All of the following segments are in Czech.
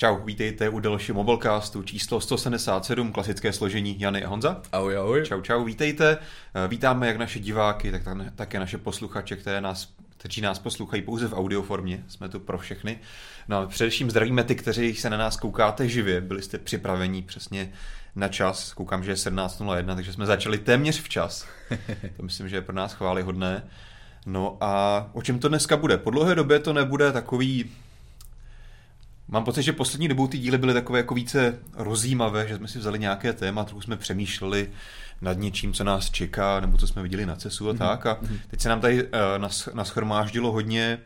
Čau, vítejte u dalšího Mobilecastu číslo 177, klasické složení Jany a Honza. Ahoj, ahoj. Čau, čau, vítejte. Eh, Vítáme jak naše diváky, tak také naše posluchače, které nás, kteří nás poslouchají pouze v audioformě. Jsme tu pro všechny. No a především zdravíme ty, kteří se na nás koukáte živě. Byli jste připraveni přesně na čas. Koukám, že je 17.01, takže jsme začali téměř včas. To myslím, že je pro nás chválihodné. No a o čem to dneska bude? Po dlouhé době to nebude takový Mám pocit, že poslední dobou ty díly byly takové jako více rozjímavé, že jsme si vzali nějaké téma, trochu jsme přemýšleli nad něčím, co nás čeká, nebo co jsme viděli na CESu a mm-hmm. tak. A teď se nám tady uh, nas, naschromáždilo hodně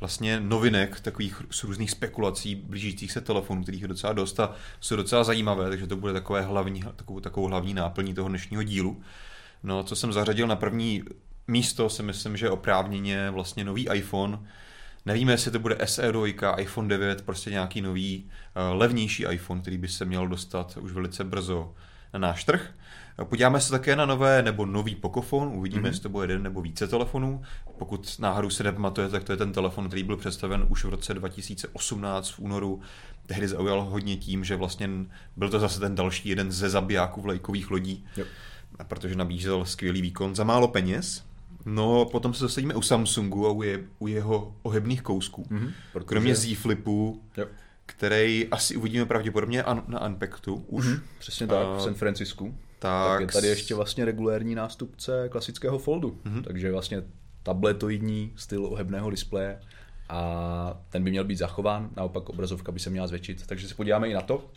vlastně novinek, takových z různých spekulací blížících se telefonů, kterých je docela dost a jsou docela zajímavé, takže to bude takové hlavní, takovou, takovou hlavní náplní toho dnešního dílu. No, co jsem zařadil na první místo, si myslím, že oprávněně vlastně nový iPhone, Nevíme, jestli to bude SE2, iPhone 9, prostě nějaký nový, uh, levnější iPhone, který by se měl dostat už velice brzo na náš trh. Podíváme se také na nové nebo nový Pocophone, uvidíme, mm-hmm. jestli to bude jeden nebo více telefonů. Pokud náhodou se nepamatuje, tak to je ten telefon, který byl představen už v roce 2018 v únoru. Tehdy zaujal hodně tím, že vlastně byl to zase ten další jeden ze zabijáků vlajkových lodí, jo. protože nabízel skvělý výkon za málo peněz. No, potom se zasadíme u Samsungu a u, je, u jeho ohebných kousků. Mm-hmm, protože... Kromě Z Flipu, yep. který asi uvidíme pravděpodobně na Unpacktu už. Mm-hmm, přesně tak, a... v San Francisku. Tak... tak je tady ještě vlastně regulérní nástupce klasického foldu. Mm-hmm. Takže vlastně tabletoidní styl ohebného displeje a ten by měl být zachován, naopak obrazovka by se měla zvětšit, takže se podíváme i na to.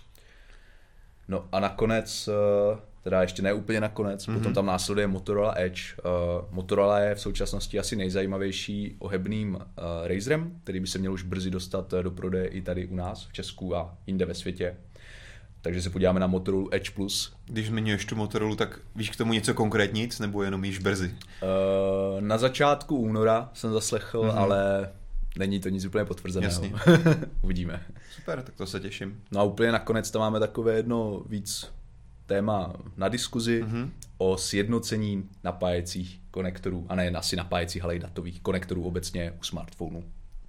No a nakonec eh, teda ještě ne úplně nakonec, mm-hmm. potom tam následuje Motorola Edge. Uh, Motorola je v současnosti asi nejzajímavější ohebným uh, Razerem, který by se měl už brzy dostat do prodeje i tady u nás v Česku a jinde ve světě. Takže se podíváme na Motorola Edge Plus. Když zmiňuješ tu Motorola, tak víš k tomu něco konkrétnic, nebo jenom již brzy? Uh, na začátku února jsem zaslechl, mm-hmm. ale není to nic úplně potvrzeného. Jasně. Uvidíme. Super, tak to se těším. No a úplně nakonec tam máme takové jedno víc téma na diskuzi mm-hmm. o sjednocení napájecích konektorů, a ne asi napájecích, ale i datových konektorů obecně u smartphonů.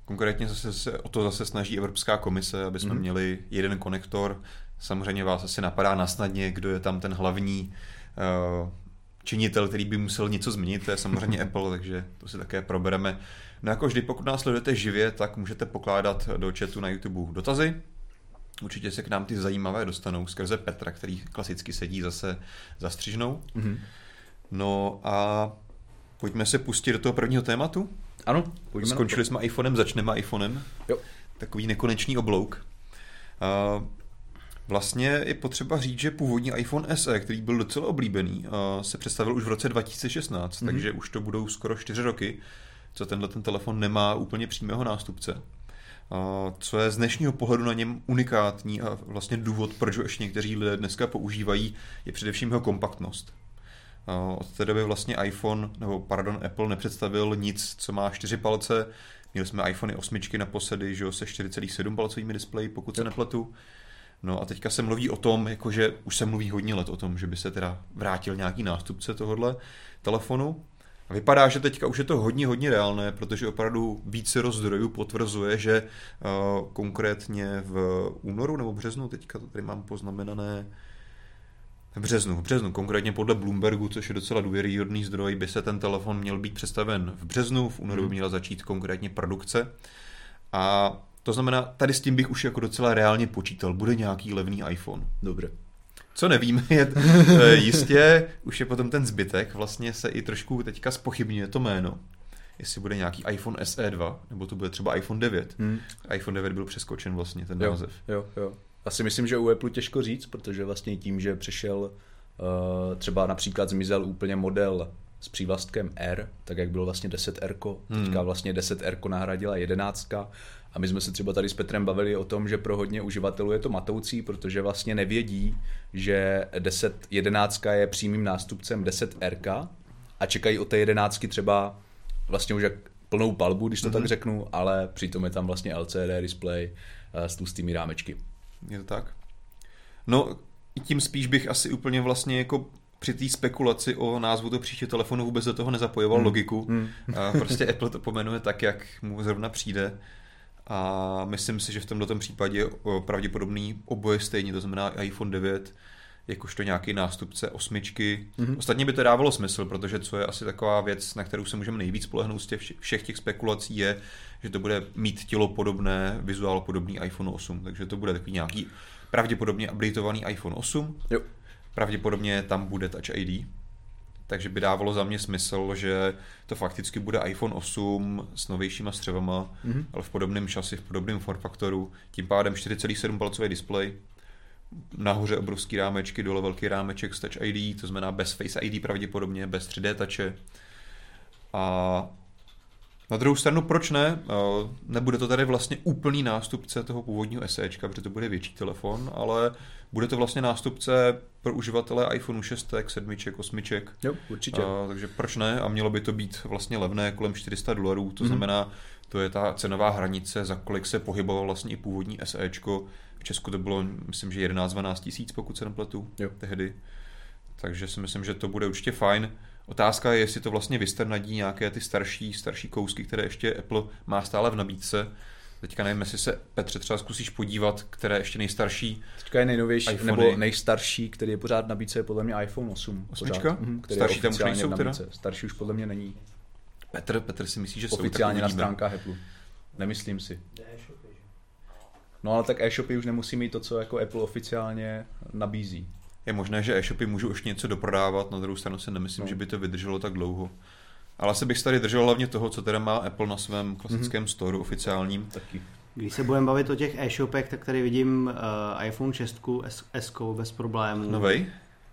Konkrétně zase se o to zase snaží Evropská komise, aby jsme mm-hmm. měli jeden konektor. Samozřejmě vás asi napadá na snadně, kdo je tam ten hlavní uh, činitel, který by musel něco změnit, to je samozřejmě Apple, takže to si také probereme. No jako vždy, pokud nás sledujete živě, tak můžete pokládat do chatu na YouTube dotazy, Určitě se k nám ty zajímavé dostanou skrze Petra, který klasicky sedí zase za střižnou. Mm-hmm. No a pojďme se pustit do toho prvního tématu. Ano, pojďme Skončili jsme iPhonem, začneme iPhonem. Jo. Takový nekonečný oblouk. Uh, Vlastně je potřeba říct, že původní iPhone SE, který byl docela oblíbený, se představil už v roce 2016, mm-hmm. takže už to budou skoro čtyři roky, co tenhle ten telefon nemá úplně přímého nástupce co je z dnešního pohledu na něm unikátní a vlastně důvod, proč ho ještě někteří lidé dneska používají, je především jeho kompaktnost. Od té doby vlastně iPhone, nebo pardon, Apple nepředstavil nic, co má čtyři palce. Měli jsme iPhony 8 naposledy, že jo, se 4,7 palcovými displeji, pokud se nepletu. No a teďka se mluví o tom, jakože už se mluví hodně let o tom, že by se teda vrátil nějaký nástupce tohohle telefonu. Vypadá, že teďka už je to hodně, hodně reálné, protože opravdu více rozdrojů potvrzuje, že uh, konkrétně v únoru nebo březnu, teďka to tady mám poznamenané, v březnu, v březnu, konkrétně podle Bloombergu, což je docela důvěryhodný zdroj, by se ten telefon měl být představen v březnu, v únoru by hmm. měla začít konkrétně produkce. A to znamená, tady s tím bych už jako docela reálně počítal, bude nějaký levný iPhone. Dobře. Co nevím, je jistě, už je potom ten zbytek, vlastně se i trošku teďka spochybňuje to jméno. Jestli bude nějaký iPhone SE2, nebo to bude třeba iPhone 9. Hmm. iPhone 9 byl přeskočen vlastně, ten jo, název. Jo, jo. Asi myslím, že u Apple těžko říct, protože vlastně tím, že přešel uh, třeba například zmizel úplně model s přívlastkem R, tak jak bylo vlastně 10R, hmm. teďka vlastně 10R nahradila 11 a my jsme se třeba tady s Petrem bavili o tom, že pro hodně uživatelů je to matoucí, protože vlastně nevědí, že 10, 11 je přímým nástupcem 10R a čekají od té 11 třeba vlastně už jak plnou palbu, když to mm-hmm. tak mhm. řeknu, ale přitom je tam vlastně LCD display eh, s tlustými rámečky. Je to tak? No, tím spíš bych asi úplně vlastně jako při té spekulaci o názvu toho příště telefonu vůbec do toho nezapojoval hmm. logiku. Hmm. Prostě Apple to pomenuje tak, jak mu zrovna přijde A myslím si, že v tomto případě je pravděpodobný oboje stejně, to znamená iPhone 9 jakožto nějaký nástupce osmičky. Mm-hmm. Ostatně by to dávalo smysl, protože co je asi taková věc, na kterou se můžeme nejvíc spolehnout z těch všech těch spekulací, je, že to bude mít tělo podobné, vizuál podobný iPhone 8. Takže to bude takový nějaký pravděpodobně updateovaný iPhone 8. Jo. Pravděpodobně tam bude Touch ID. Takže by dávalo za mě smysl, že to fakticky bude iPhone 8 s novějšíma střevama, mm-hmm. ale v podobném šasi, v podobném form faktoru. Tím pádem 4,7 palcový displej, nahoře obrovský rámečky, dole velký rámeček s Touch ID, to znamená bez Face ID pravděpodobně, bez 3D touche. A na druhou stranu, proč ne? Nebude to tady vlastně úplný nástupce toho původního SEčka, protože to bude větší telefon, ale bude to vlastně nástupce pro uživatele iPhone 6, 7, 8. Jo, určitě. A, takže proč ne? A mělo by to být vlastně levné, kolem 400 dolarů, to mm-hmm. znamená, to je ta cenová hranice, za kolik se pohybovalo vlastně i původní SEčko. V Česku to bylo, myslím, že 11-12 tisíc, pokud se nepletu, jo. tehdy. Takže si myslím, že to bude určitě fajn. Otázka je, jestli to vlastně vysternadí nějaké ty starší, starší kousky, které ještě Apple má stále v nabídce. Teďka nevím, jestli se Petře třeba zkusíš podívat, které ještě nejstarší. Teďka je nejnovější, iPhony. nebo nejstarší, který je pořád v nabídce, je podle mě iPhone 8. Osmička? Mhm, který starší tam už nejsou teda? Starší už podle mě není. Petr, Petr si myslí, že jsou Oficiálně na stránkách Apple. Nemyslím si. No ale tak e-shopy už nemusí mít to, co jako Apple oficiálně nabízí. Je možné, že e-shopy můžou ještě něco doprodávat, na druhou stranu si nemyslím, no. že by to vydrželo tak dlouho. Ale se bych tady držel hlavně toho, co teda má Apple na svém klasickém mm-hmm. storu oficiálním. Taky. Když se budeme bavit o těch e-shopech, tak tady vidím uh, iPhone 6 S, S bez problémů. Novej?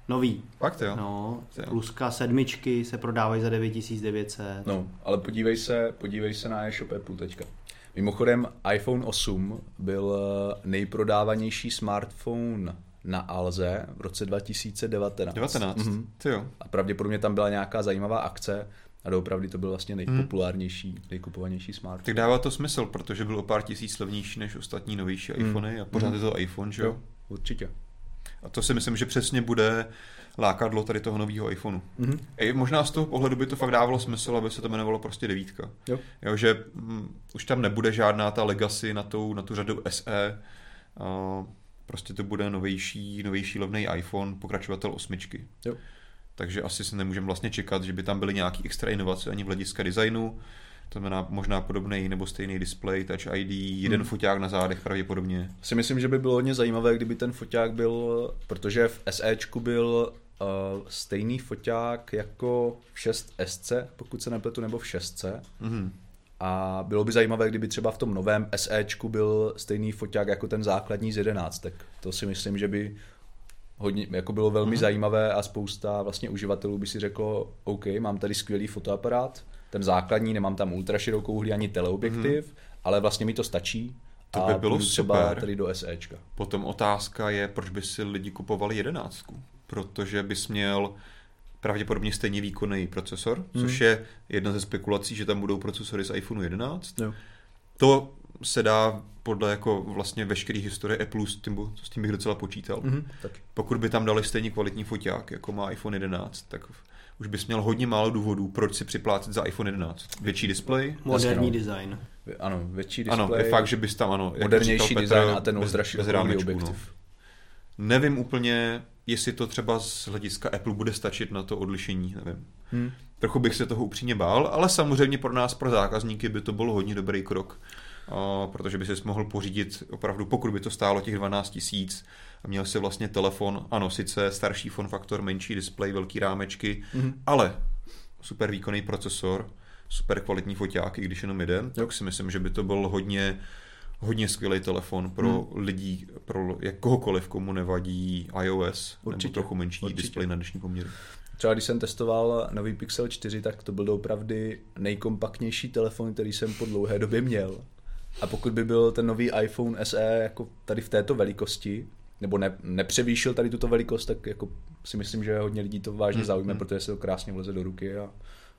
Nový. Fakt jo? No, pluska sedmičky se prodávají za 9900. No, ale podívej se, podívej se na e-shop Apple teďka. Mimochodem iPhone 8 byl eh, nejprodávanější smartphone na Alze v roce 2019. 19, mm-hmm. jo. A pravděpodobně tam byla nějaká zajímavá akce a doopravdy to byl vlastně nejpopulárnější, mm. nejkupovanější smartphone. Tak dává to smysl, protože byl o pár tisíc levnější než ostatní novější mm. iPhony a pořád mm. je to iPhone, že jo? Určitě. A to si myslím, že přesně bude lákadlo tady toho nového iPhoneu. Mm-hmm. I možná z toho pohledu by to fakt dávalo smysl, aby se to jmenovalo prostě devítka. Jo. jo že mm, už tam nebude žádná ta legacy na tu, na tu řadu SE. Uh, prostě to bude novější, novější levný iPhone, pokračovatel osmičky. Jo. Takže asi se nemůžeme vlastně čekat, že by tam byly nějaké extra inovace ani v hlediska designu. To znamená možná podobný nebo stejný display, Touch ID, jeden hmm. foťák na zádech pravděpodobně. Si myslím, že by bylo hodně zajímavé, kdyby ten foťák byl, protože v SEčku byl uh, stejný foťák jako v 6SC, pokud se nepletu, nebo v 6C. Hmm. A bylo by zajímavé, kdyby třeba v tom novém SEčku byl stejný foťák jako ten základní z 11. Tak to si myslím, že by hodně, jako bylo velmi mm-hmm. zajímavé a spousta vlastně uživatelů by si řeklo, OK, mám tady skvělý fotoaparát, ten základní, nemám tam ultra širokou ani teleobjektiv, mm-hmm. ale vlastně mi to stačí. To by bylo třeba super. tady do SEčka. Potom otázka je, proč by si lidi kupovali jedenáctku. Protože bys měl pravděpodobně stejně výkonný procesor, hmm. což je jedna ze spekulací, že tam budou procesory z iPhone 11. Jo. To se dá podle jako vlastně veškeré historie Apple s tím, s tím bych docela počítal. Mm-hmm, tak. Pokud by tam dali stejně kvalitní foťák, jako má iPhone 11, tak už bys měl hodně málo důvodů, proč si připlácet za iPhone 11. Větší display. Moderní no. design. Ano, větší display. Ano, je fakt, že bys tam, ano. Modernější design a ten ultra objektiv. No. Nevím úplně, jestli to třeba z hlediska Apple bude stačit na to odlišení, nevím. Hmm. Trochu bych se toho upřímně bál, ale samozřejmě pro nás, pro zákazníky, by to byl hodně dobrý krok, protože by si mohl pořídit opravdu, pokud by to stálo těch 12 tisíc, a měl si vlastně telefon, ano, sice starší fon faktor, menší displej, velký rámečky, hmm. ale super výkonný procesor, super kvalitní foťáky, když jenom jeden, tak si myslím, že by to byl hodně hodně skvělý telefon pro hmm. lidi, pro jak kohokoliv, komu nevadí iOS určitě, nebo trochu menší určitě. displej na dnešní poměry. Třeba když jsem testoval nový Pixel 4, tak to byl opravdu nejkompaktnější telefon, který jsem po dlouhé době měl. A pokud by byl ten nový iPhone SE jako tady v této velikosti, nebo ne, nepřevýšil tady tuto velikost, tak jako si myslím, že hodně lidí to vážně hmm. zaujme, hmm. protože se to krásně vleze do ruky a,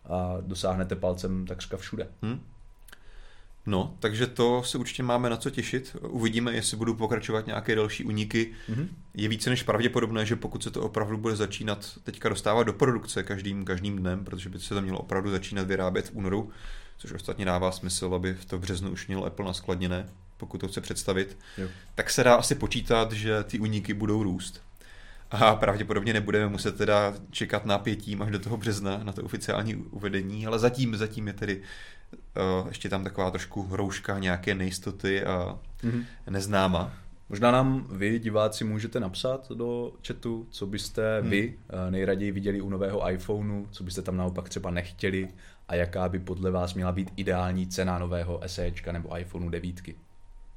a dosáhnete palcem takřka všude. Hmm. No, takže to se určitě máme na co těšit. Uvidíme, jestli budou pokračovat nějaké další uniky. Mm-hmm. Je více než pravděpodobné, že pokud se to opravdu bude začínat teďka dostávat do produkce každým, každým dnem, protože by se to mělo opravdu začínat vyrábět v únoru, což ostatně dává smysl, aby v to březnu už měl Apple naskladněné, pokud to chce představit, jo. tak se dá asi počítat, že ty úniky budou růst. A pravděpodobně nebudeme muset teda čekat napětím až do toho března na to oficiální uvedení, ale zatím, zatím je tedy uh, ještě tam taková trošku rouška nějaké nejistoty a mm-hmm. neznáma. Možná nám vy, diváci, můžete napsat do chatu, co byste hmm. vy eh, nejraději viděli u nového iPhoneu, co byste tam naopak třeba nechtěli a jaká by podle vás měla být ideální cena nového SEčka nebo iPhoneu 9.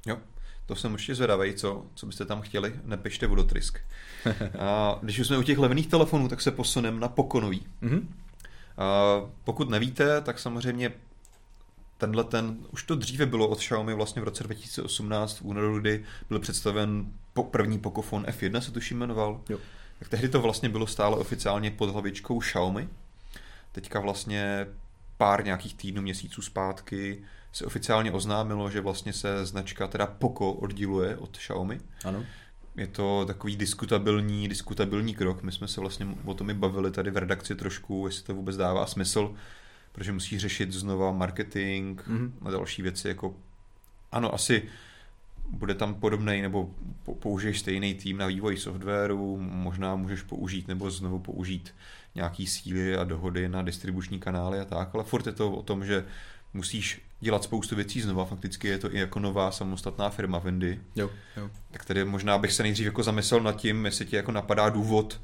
Jo, to jsem ještě zvědavý, co, co byste tam chtěli, nepište vodotrysk. a když už jsme u těch levných telefonů, tak se posuneme na pokonový. Mm-hmm. A pokud nevíte, tak samozřejmě tenhle ten, už to dříve bylo od Xiaomi vlastně v roce 2018 v únoru, kdy byl představen po, první Pocophone F1, se tuším jmenoval. Jo. Tak tehdy to vlastně bylo stále oficiálně pod hlavičkou Xiaomi. Teďka vlastně pár nějakých týdnů, měsíců zpátky se oficiálně oznámilo, že vlastně se značka teda Poco odděluje od Xiaomi. Ano. Je to takový diskutabilní, diskutabilní krok. My jsme se vlastně o tom i bavili tady v redakci trošku, jestli to vůbec dává smysl protože musí řešit znova marketing mm-hmm. a další věci, jako ano, asi bude tam podobný nebo použiješ stejný tým na vývoj softwaru, možná můžeš použít nebo znovu použít nějaký síly a dohody na distribuční kanály a tak, ale furt je to o tom, že musíš dělat spoustu věcí znova, fakticky je to i jako nová samostatná firma Vendy. Jo, jo. Tak tedy možná bych se nejdřív jako zamyslel nad tím, jestli ti jako napadá důvod,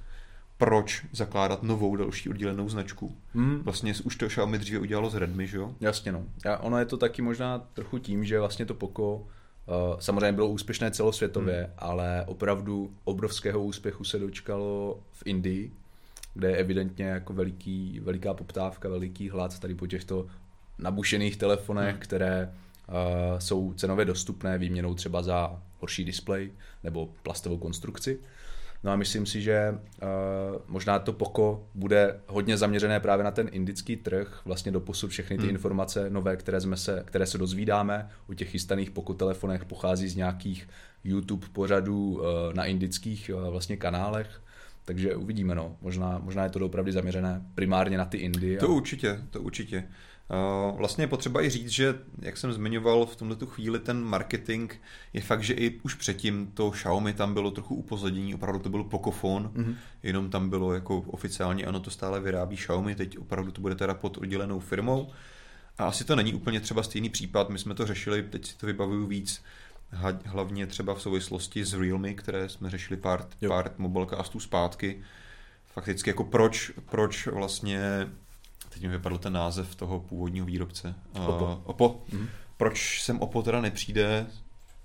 proč zakládat novou další oddělenou značku. Hmm. Vlastně už to Xiaomi dříve udělalo s Redmi, že jo? Jasně no. A ono je to taky možná trochu tím, že vlastně to Poco uh, samozřejmě bylo úspěšné celosvětově, hmm. ale opravdu obrovského úspěchu se dočkalo v Indii, kde je evidentně jako veliký, veliká poptávka, veliký hlad tady po těchto nabušených telefonech, hmm. které uh, jsou cenově dostupné výměnou třeba za horší displej nebo plastovou konstrukci. No a myslím si, že uh, možná to poko bude hodně zaměřené právě na ten indický trh, vlastně do posud všechny ty hmm. informace nové, které, jsme se, které se dozvídáme o těch chystaných poko telefonech, pochází z nějakých YouTube pořadů uh, na indických uh, vlastně kanálech, takže uvidíme, no. Možná, možná je to opravdu zaměřené primárně na ty Indie. To určitě, to určitě. Vlastně je potřeba i říct, že, jak jsem zmiňoval, v tomto chvíli ten marketing je fakt, že i už předtím to Xiaomi tam bylo trochu upozadění, opravdu to byl Pocophone, mm-hmm. jenom tam bylo jako oficiálně, ano, to stále vyrábí Xiaomi, teď opravdu to bude teda pod oddělenou firmou. A asi to není úplně třeba stejný případ, my jsme to řešili, teď si to vybavuju víc, hlavně třeba v souvislosti s Realme, které jsme řešili pár, pár mobilecastů zpátky. Fakticky jako proč, proč vlastně teď mi vypadl ten název toho původního výrobce. Oppo. Uh, Oppo. Mm-hmm. Proč sem Oppo teda nepřijde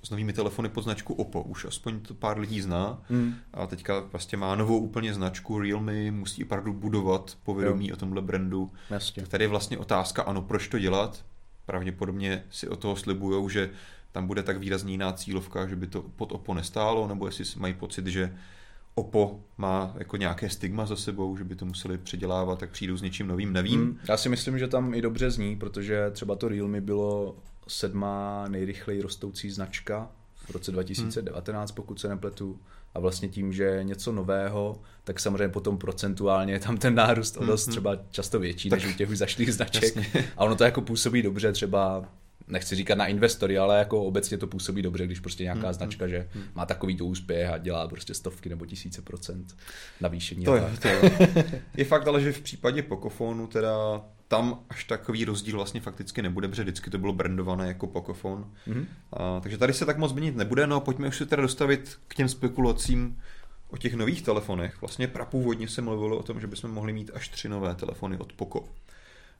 s novými telefony pod značku Oppo? Už aspoň to pár lidí zná. Mm. A teďka vlastně má novou úplně značku Realme, musí opravdu budovat povědomí jo. o tomhle brandu. Jasně. Tak tady je vlastně otázka, ano, proč to dělat? Pravděpodobně si o toho slibujou, že tam bude tak výrazně jiná cílovka, že by to pod Oppo nestálo, nebo jestli mají pocit, že Oppo má jako nějaké stigma za sebou, že by to museli předělávat, tak přijdou s něčím novým, nevím. Hmm, já si myslím, že tam i dobře zní, protože třeba to Realme bylo sedmá nejrychleji rostoucí značka v roce 2019, hmm. pokud se nepletu. A vlastně tím, že je něco nového, tak samozřejmě potom procentuálně je tam ten nárůst o dost hmm. třeba často větší tak, než u těch už zašlých značek. Jasně. A ono to jako působí dobře třeba nechci říkat na investory, ale jako obecně to působí dobře, když prostě nějaká hmm, značka, hmm, že hmm. má takový to úspěch a dělá prostě stovky nebo tisíce procent navýšení. To je, to je. je fakt ale, že v případě Pokofonu teda tam až takový rozdíl vlastně fakticky nebude, protože vždycky to bylo brandované jako Pocophone. Mm-hmm. A, takže tady se tak moc změnit nebude, no a pojďme už se teda dostavit k těm spekulacím o těch nových telefonech. Vlastně prapůvodně se mluvilo o tom, že bychom mohli mít až tři nové telefony od Poco.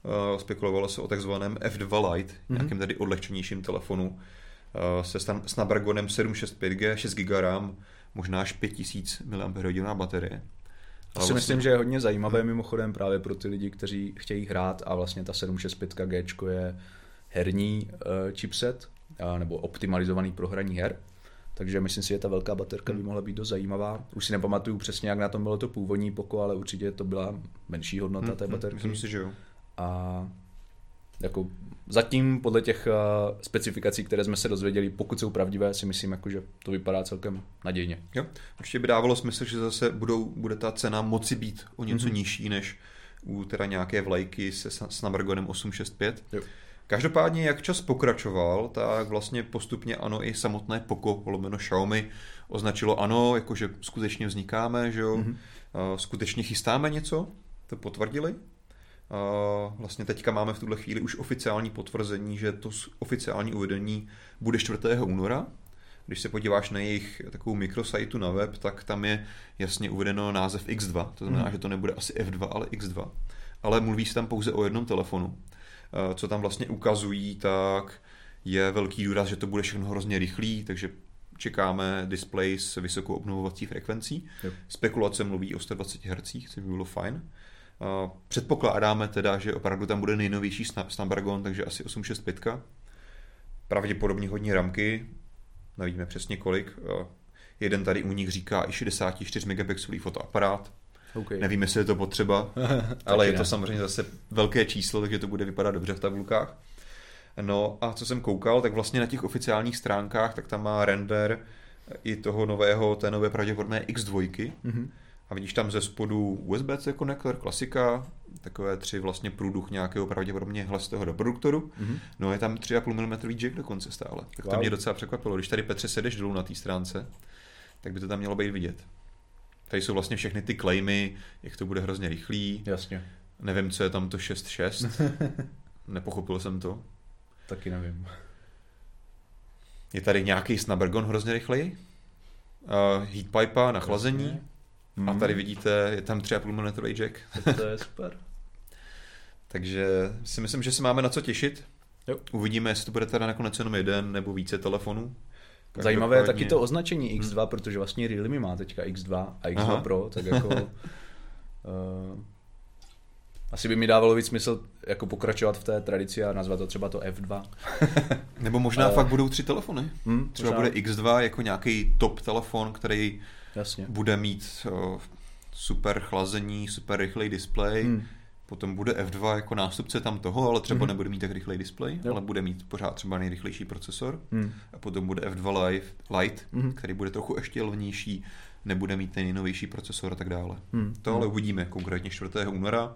Uh, spekulovalo se o takzvaném F2 Lite, mm-hmm. nějakém tady odlehčenějším telefonu uh, se Snapdragonem 765G, 6 GB RAM, možná až 5000 mAh baterie. To si vlastně... myslím, že je hodně zajímavé mimochodem právě pro ty lidi, kteří chtějí hrát a vlastně ta 765G je herní uh, chipset, uh, nebo optimalizovaný pro hraní her. Takže myslím si, že ta velká baterka by mohla být dost zajímavá. Už si nepamatuju přesně, jak na tom bylo to původní poko, ale určitě to byla menší hodnota hmm, té hmm, baterky. Myslím si, že jo. A jako zatím podle těch uh, specifikací, které jsme se dozvěděli, pokud jsou pravdivé, si myslím, jako, že to vypadá celkem nadějně. Jo, určitě by dávalo smysl, že zase budou, bude ta cena moci být o něco mm-hmm. nižší než u teda nějaké vlajky se Snapdragonem 865. Jo. Každopádně, jak čas pokračoval, tak vlastně postupně ano i samotné Poco, lomeno Xiaomi, označilo ano, jakože skutečně vznikáme, že jo, mm-hmm. skutečně chystáme něco, to potvrdili. Vlastně teďka máme v tuhle chvíli už oficiální potvrzení, že to oficiální uvedení bude 4. února. Když se podíváš na jejich takovou mikrosajtu na web, tak tam je jasně uvedeno název X2, to znamená, mm. že to nebude asi F2, ale X2. Ale mluví se tam pouze o jednom telefonu. Co tam vlastně ukazují, tak je velký důraz, že to bude všechno hrozně rychlý, takže čekáme display s vysokou obnovovací frekvencí. Jo. Spekulace mluví o 120 Hz, což by bylo fajn. Předpokládáme teda, že opravdu tam bude nejnovější Snapdragon, takže asi 865. Pravděpodobně hodně ramky, nevíme přesně kolik. Jeden tady u nich říká i 64 megapixelový fotoaparát. Okay. Nevím, jestli je to potřeba, ale je to samozřejmě zase velké číslo, takže to bude vypadat dobře v tabulkách. No a co jsem koukal, tak vlastně na těch oficiálních stránkách, tak tam má render i toho nového, té nové pravděpodobné X2. Mm-hmm. A vidíš tam ze spodu USB-C konektor, klasika, takové tři vlastně průduch nějakého pravděpodobně hlasitého reproduktoru. Mm-hmm. No je tam 3,5 mm jack dokonce stále. Tak wow. to mě docela překvapilo. Když tady Petře sedeš dolů na té stránce, tak by to tam mělo být vidět. Tady jsou vlastně všechny ty claimy, jak to bude hrozně rychlý. Jasně. Nevím, co je tam to 6.6. Nepochopil jsem to. Taky nevím. Je tady nějaký Snapdragon hrozně rychlej. Uh, heatpipe na chlazení. Jasně. Hmm. A tady vidíte, je tam 3,5 mm jack. To je super. Takže si myslím, že se máme na co těšit. Jo. Uvidíme, jestli to bude teda nakonec jenom jeden nebo více telefonů. Zajímavé je taky to označení X2, hmm. protože vlastně Realme má teďka X2 a X2 Aha. Pro, tak jako... uh, asi by mi dávalo víc smysl jako pokračovat v té tradici a nazvat to třeba to F2. Nebo možná uh, fakt budou tři telefony. Hmm, třeba možná... bude X2 jako nějaký top telefon, který Jasně. bude mít uh, super chlazení, super rychlej displej. Hmm. Potom bude F2 jako nástupce tam toho, ale třeba hmm. nebude mít tak rychlej displej, ale bude mít pořád třeba nejrychlejší procesor. Hmm. A potom bude F2 Live, Lite, hmm. který bude trochu ještě levnější, nebude mít ten nejnovější procesor a tak dále. Hmm. To ale uvidíme konkrétně 4. února.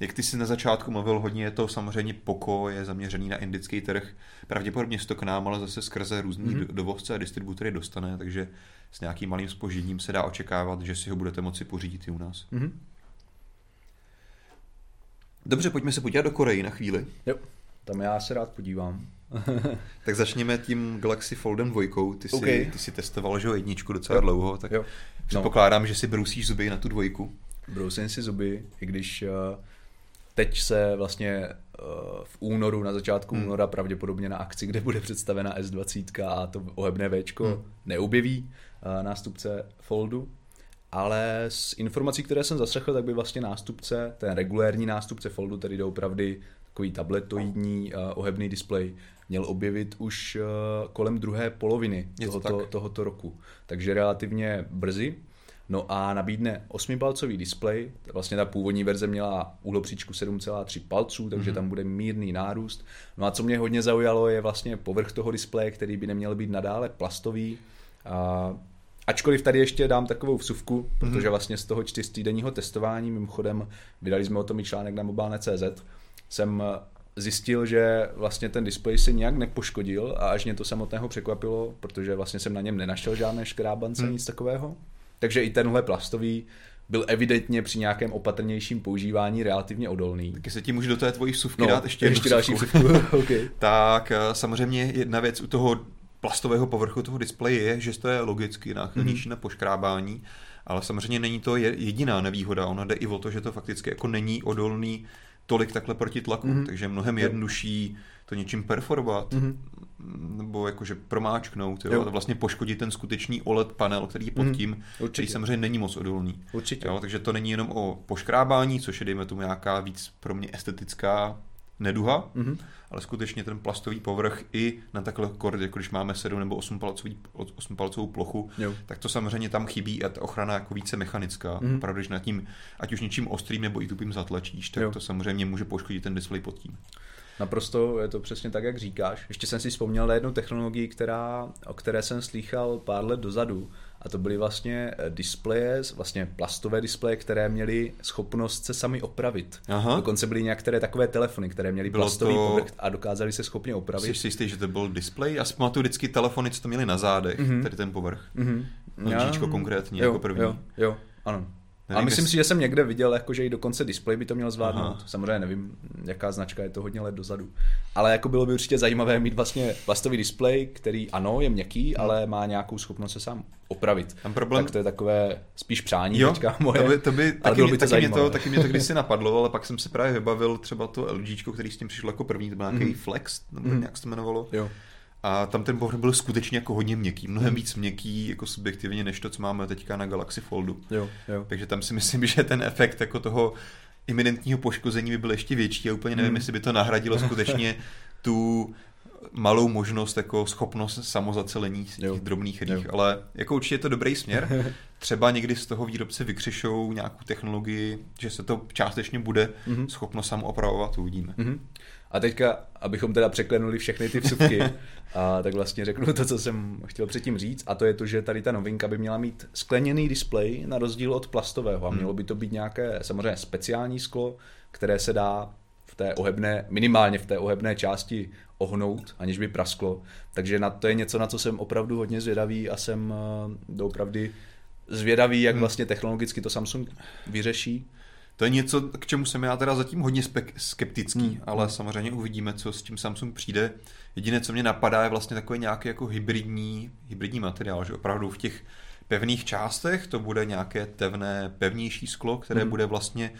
Jak ty si na začátku mluvil, hodně je to samozřejmě Poco, je zaměřený na indický trh. Pravděpodobně to k nám, ale zase skrze různý mm-hmm. dovozce a distributory dostane, takže s nějakým malým spožením se dá očekávat, že si ho budete moci pořídit i u nás. Mm-hmm. Dobře, pojďme se podívat do Koreji na chvíli. Jo, tam já se rád podívám. tak začněme tím Galaxy Foldem 2. Ty jsi, okay. ty jsi testoval, že jedničku docela jo. dlouho, tak jo. předpokládám, no. že si brousíš zuby na tu dvojku. Brousím si zuby, i když uh, teď se vlastně eh, v únoru, na začátku hmm. února pravděpodobně na akci, kde bude představena S20 a to ohebné Včko hmm. neobjeví eh, nástupce Foldu. Ale z informací, které jsem zaslechl, tak by vlastně nástupce, ten regulérní nástupce Foldu, tedy doopravdy takový tabletoidní uh, ohebný displej, měl objevit už uh, kolem druhé poloviny tohoto, tohoto roku. Takže relativně brzy. No a nabídne 8-palcový displej, vlastně ta původní verze měla úhlopříčku 7,3 palců, takže mm-hmm. tam bude mírný nárůst. No a co mě hodně zaujalo je vlastně povrch toho displeje, který by neměl být nadále plastový. A Ačkoliv tady ještě dám takovou vsuvku, protože mhm. vlastně z toho čtyřtýdenního testování, mimochodem vydali jsme o tom i článek na mobilne.cz, jsem zjistil, že vlastně ten displej se nějak nepoškodil a až mě to samotného překvapilo, protože vlastně jsem na něm nenašel žádné škrábance, hmm. nic takového. Takže i tenhle plastový byl evidentně při nějakém opatrnějším používání relativně odolný. Taky se ti můžu do té tvojí suvky no, dát ještě, ještě další vsuvku. okay. tak eh, samozřejmě jedna věc u toho plastového povrchu toho displeje je, že to je logicky náchylnější mm-hmm. na poškrábání, ale samozřejmě není to jediná nevýhoda. Ona jde i o to, že to fakticky jako není odolný tolik takhle proti tlaku, mm-hmm. takže mnohem jednodušší to něčím perforovat, mm-hmm. nebo jakože promáčknout, jo, jo. a vlastně poškodit ten skutečný OLED panel, který je pod mm-hmm. tím, Určitě. který samozřejmě není moc odolný. Určitě. Jo, takže to není jenom o poškrábání, což je dejme tomu nějaká víc pro mě estetická neduha, mm-hmm. Ale skutečně ten plastový povrch i na takhle kord, jako když máme 7 nebo 8, palcový, 8 palcovou plochu, jo. tak to samozřejmě tam chybí a ta ochrana jako více mechanická. Mm-hmm. Opravdu, když nad tím, ať už něčím ostrým nebo i tupým zatlačíš, tak jo. to samozřejmě může poškodit ten displej pod tím. Naprosto je to přesně tak, jak říkáš. Ještě jsem si vzpomněl na jednu technologii, která, o které jsem slýchal pár let dozadu, a to byly vlastně eh, displeje, vlastně plastové displeje, které měly schopnost se sami opravit. Aha. Dokonce byly některé takové telefony, které měly Bylo plastový to... povrch a dokázali se schopně opravit. Jsi si jistý, že to byl display? Já si pamatuju vždycky telefony, co to měli na zádech, mm-hmm. tady ten povrch. Mm-hmm. No, konkrétně, jo, jako první. Jo, jo, ano. Nevím, a myslím jestli... si, že jsem někde viděl, jako, že i dokonce display by to měl zvládnout. Aha. Samozřejmě nevím, jaká značka je to hodně let dozadu. Ale jako bylo by určitě zajímavé mít vlastně plastový display, který ano, je měkký, hmm. ale má nějakou schopnost se sám opravit. Tam problém... Tak to je takové spíš přání jo, teďka moje. To by, to by, taky, by to taky, mě to, taky mě to kdysi napadlo, ale pak jsem se právě vybavil třeba to LG, který s tím přišlo jako první, to byl nějaký mm. Flex, nebo mm. nějak se to jmenovalo. Jo. A tam ten povrch byl skutečně jako hodně měkký, mnohem víc měkký jako subjektivně, než to, co máme teďka na Galaxy Foldu. Jo, jo. Takže tam si myslím, že ten efekt jako toho iminentního poškození by byl ještě větší a úplně nevím, mm. jestli by to nahradilo skutečně tu malou možnost, jako schopnost samozacelení z těch jo. drobných rých, jo. ale jako určitě je to dobrý směr. Třeba někdy z toho výrobce vykřišou nějakou technologii, že se to částečně bude mm-hmm. schopno samo opravovat, uvidíme. Mm-hmm. A teďka, abychom teda překlenuli všechny ty vsuvky, a tak vlastně řeknu to, co jsem chtěl předtím říct, a to je to, že tady ta novinka by měla mít skleněný displej na rozdíl od plastového a hmm. mělo by to být nějaké samozřejmě speciální sklo, které se dá v té ohebné, minimálně v té ohebné části ohnout, aniž by prasklo. Takže na to je něco, na co jsem opravdu hodně zvědavý a jsem uh, doopravdy zvědavý, jak hmm. vlastně technologicky to Samsung vyřeší. To je něco, k čemu jsem já teda zatím hodně skeptický, hmm. ale samozřejmě uvidíme, co s tím Samsung přijde. Jediné, co mě napadá, je vlastně takový nějaký jako hybridní, hybridní materiál, že opravdu v těch pevných částech to bude nějaké tevné, pevnější sklo, které hmm. bude vlastně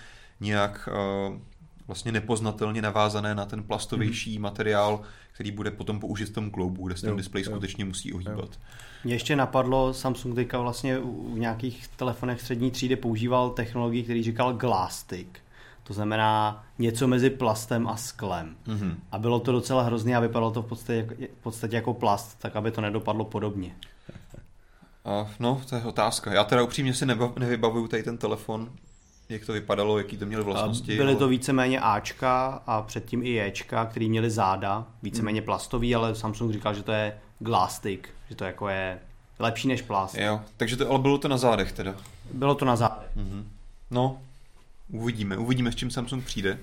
nějak uh, vlastně nepoznatelně navázané na ten plastovější hmm. materiál, který bude potom použit v tom kloubu, kde se ten displej jo. skutečně musí ohýbat. Mě ještě napadlo, Samsung teďka vlastně v nějakých telefonech střední třídy používal technologii, který říkal Glastick. To znamená něco mezi plastem a sklem. Mm-hmm. A bylo to docela hrozné a vypadalo to v podstatě, v podstatě jako plast, tak aby to nedopadlo podobně. No, to je otázka. Já teda upřímně si nevybavuju tady ten telefon, jak to vypadalo, jaký to měly vlastnosti. Byly ale... to víceméně Ačka a předtím i Jčka, který měli záda, víceméně hmm. plastový, ale Samsung říkal, že to je Glastick, že to jako je lepší než plast. Jo, takže to, ale bylo to na zádech teda. Bylo to na zádech. Mm-hmm. No, uvidíme, uvidíme, s čím Samsung přijde.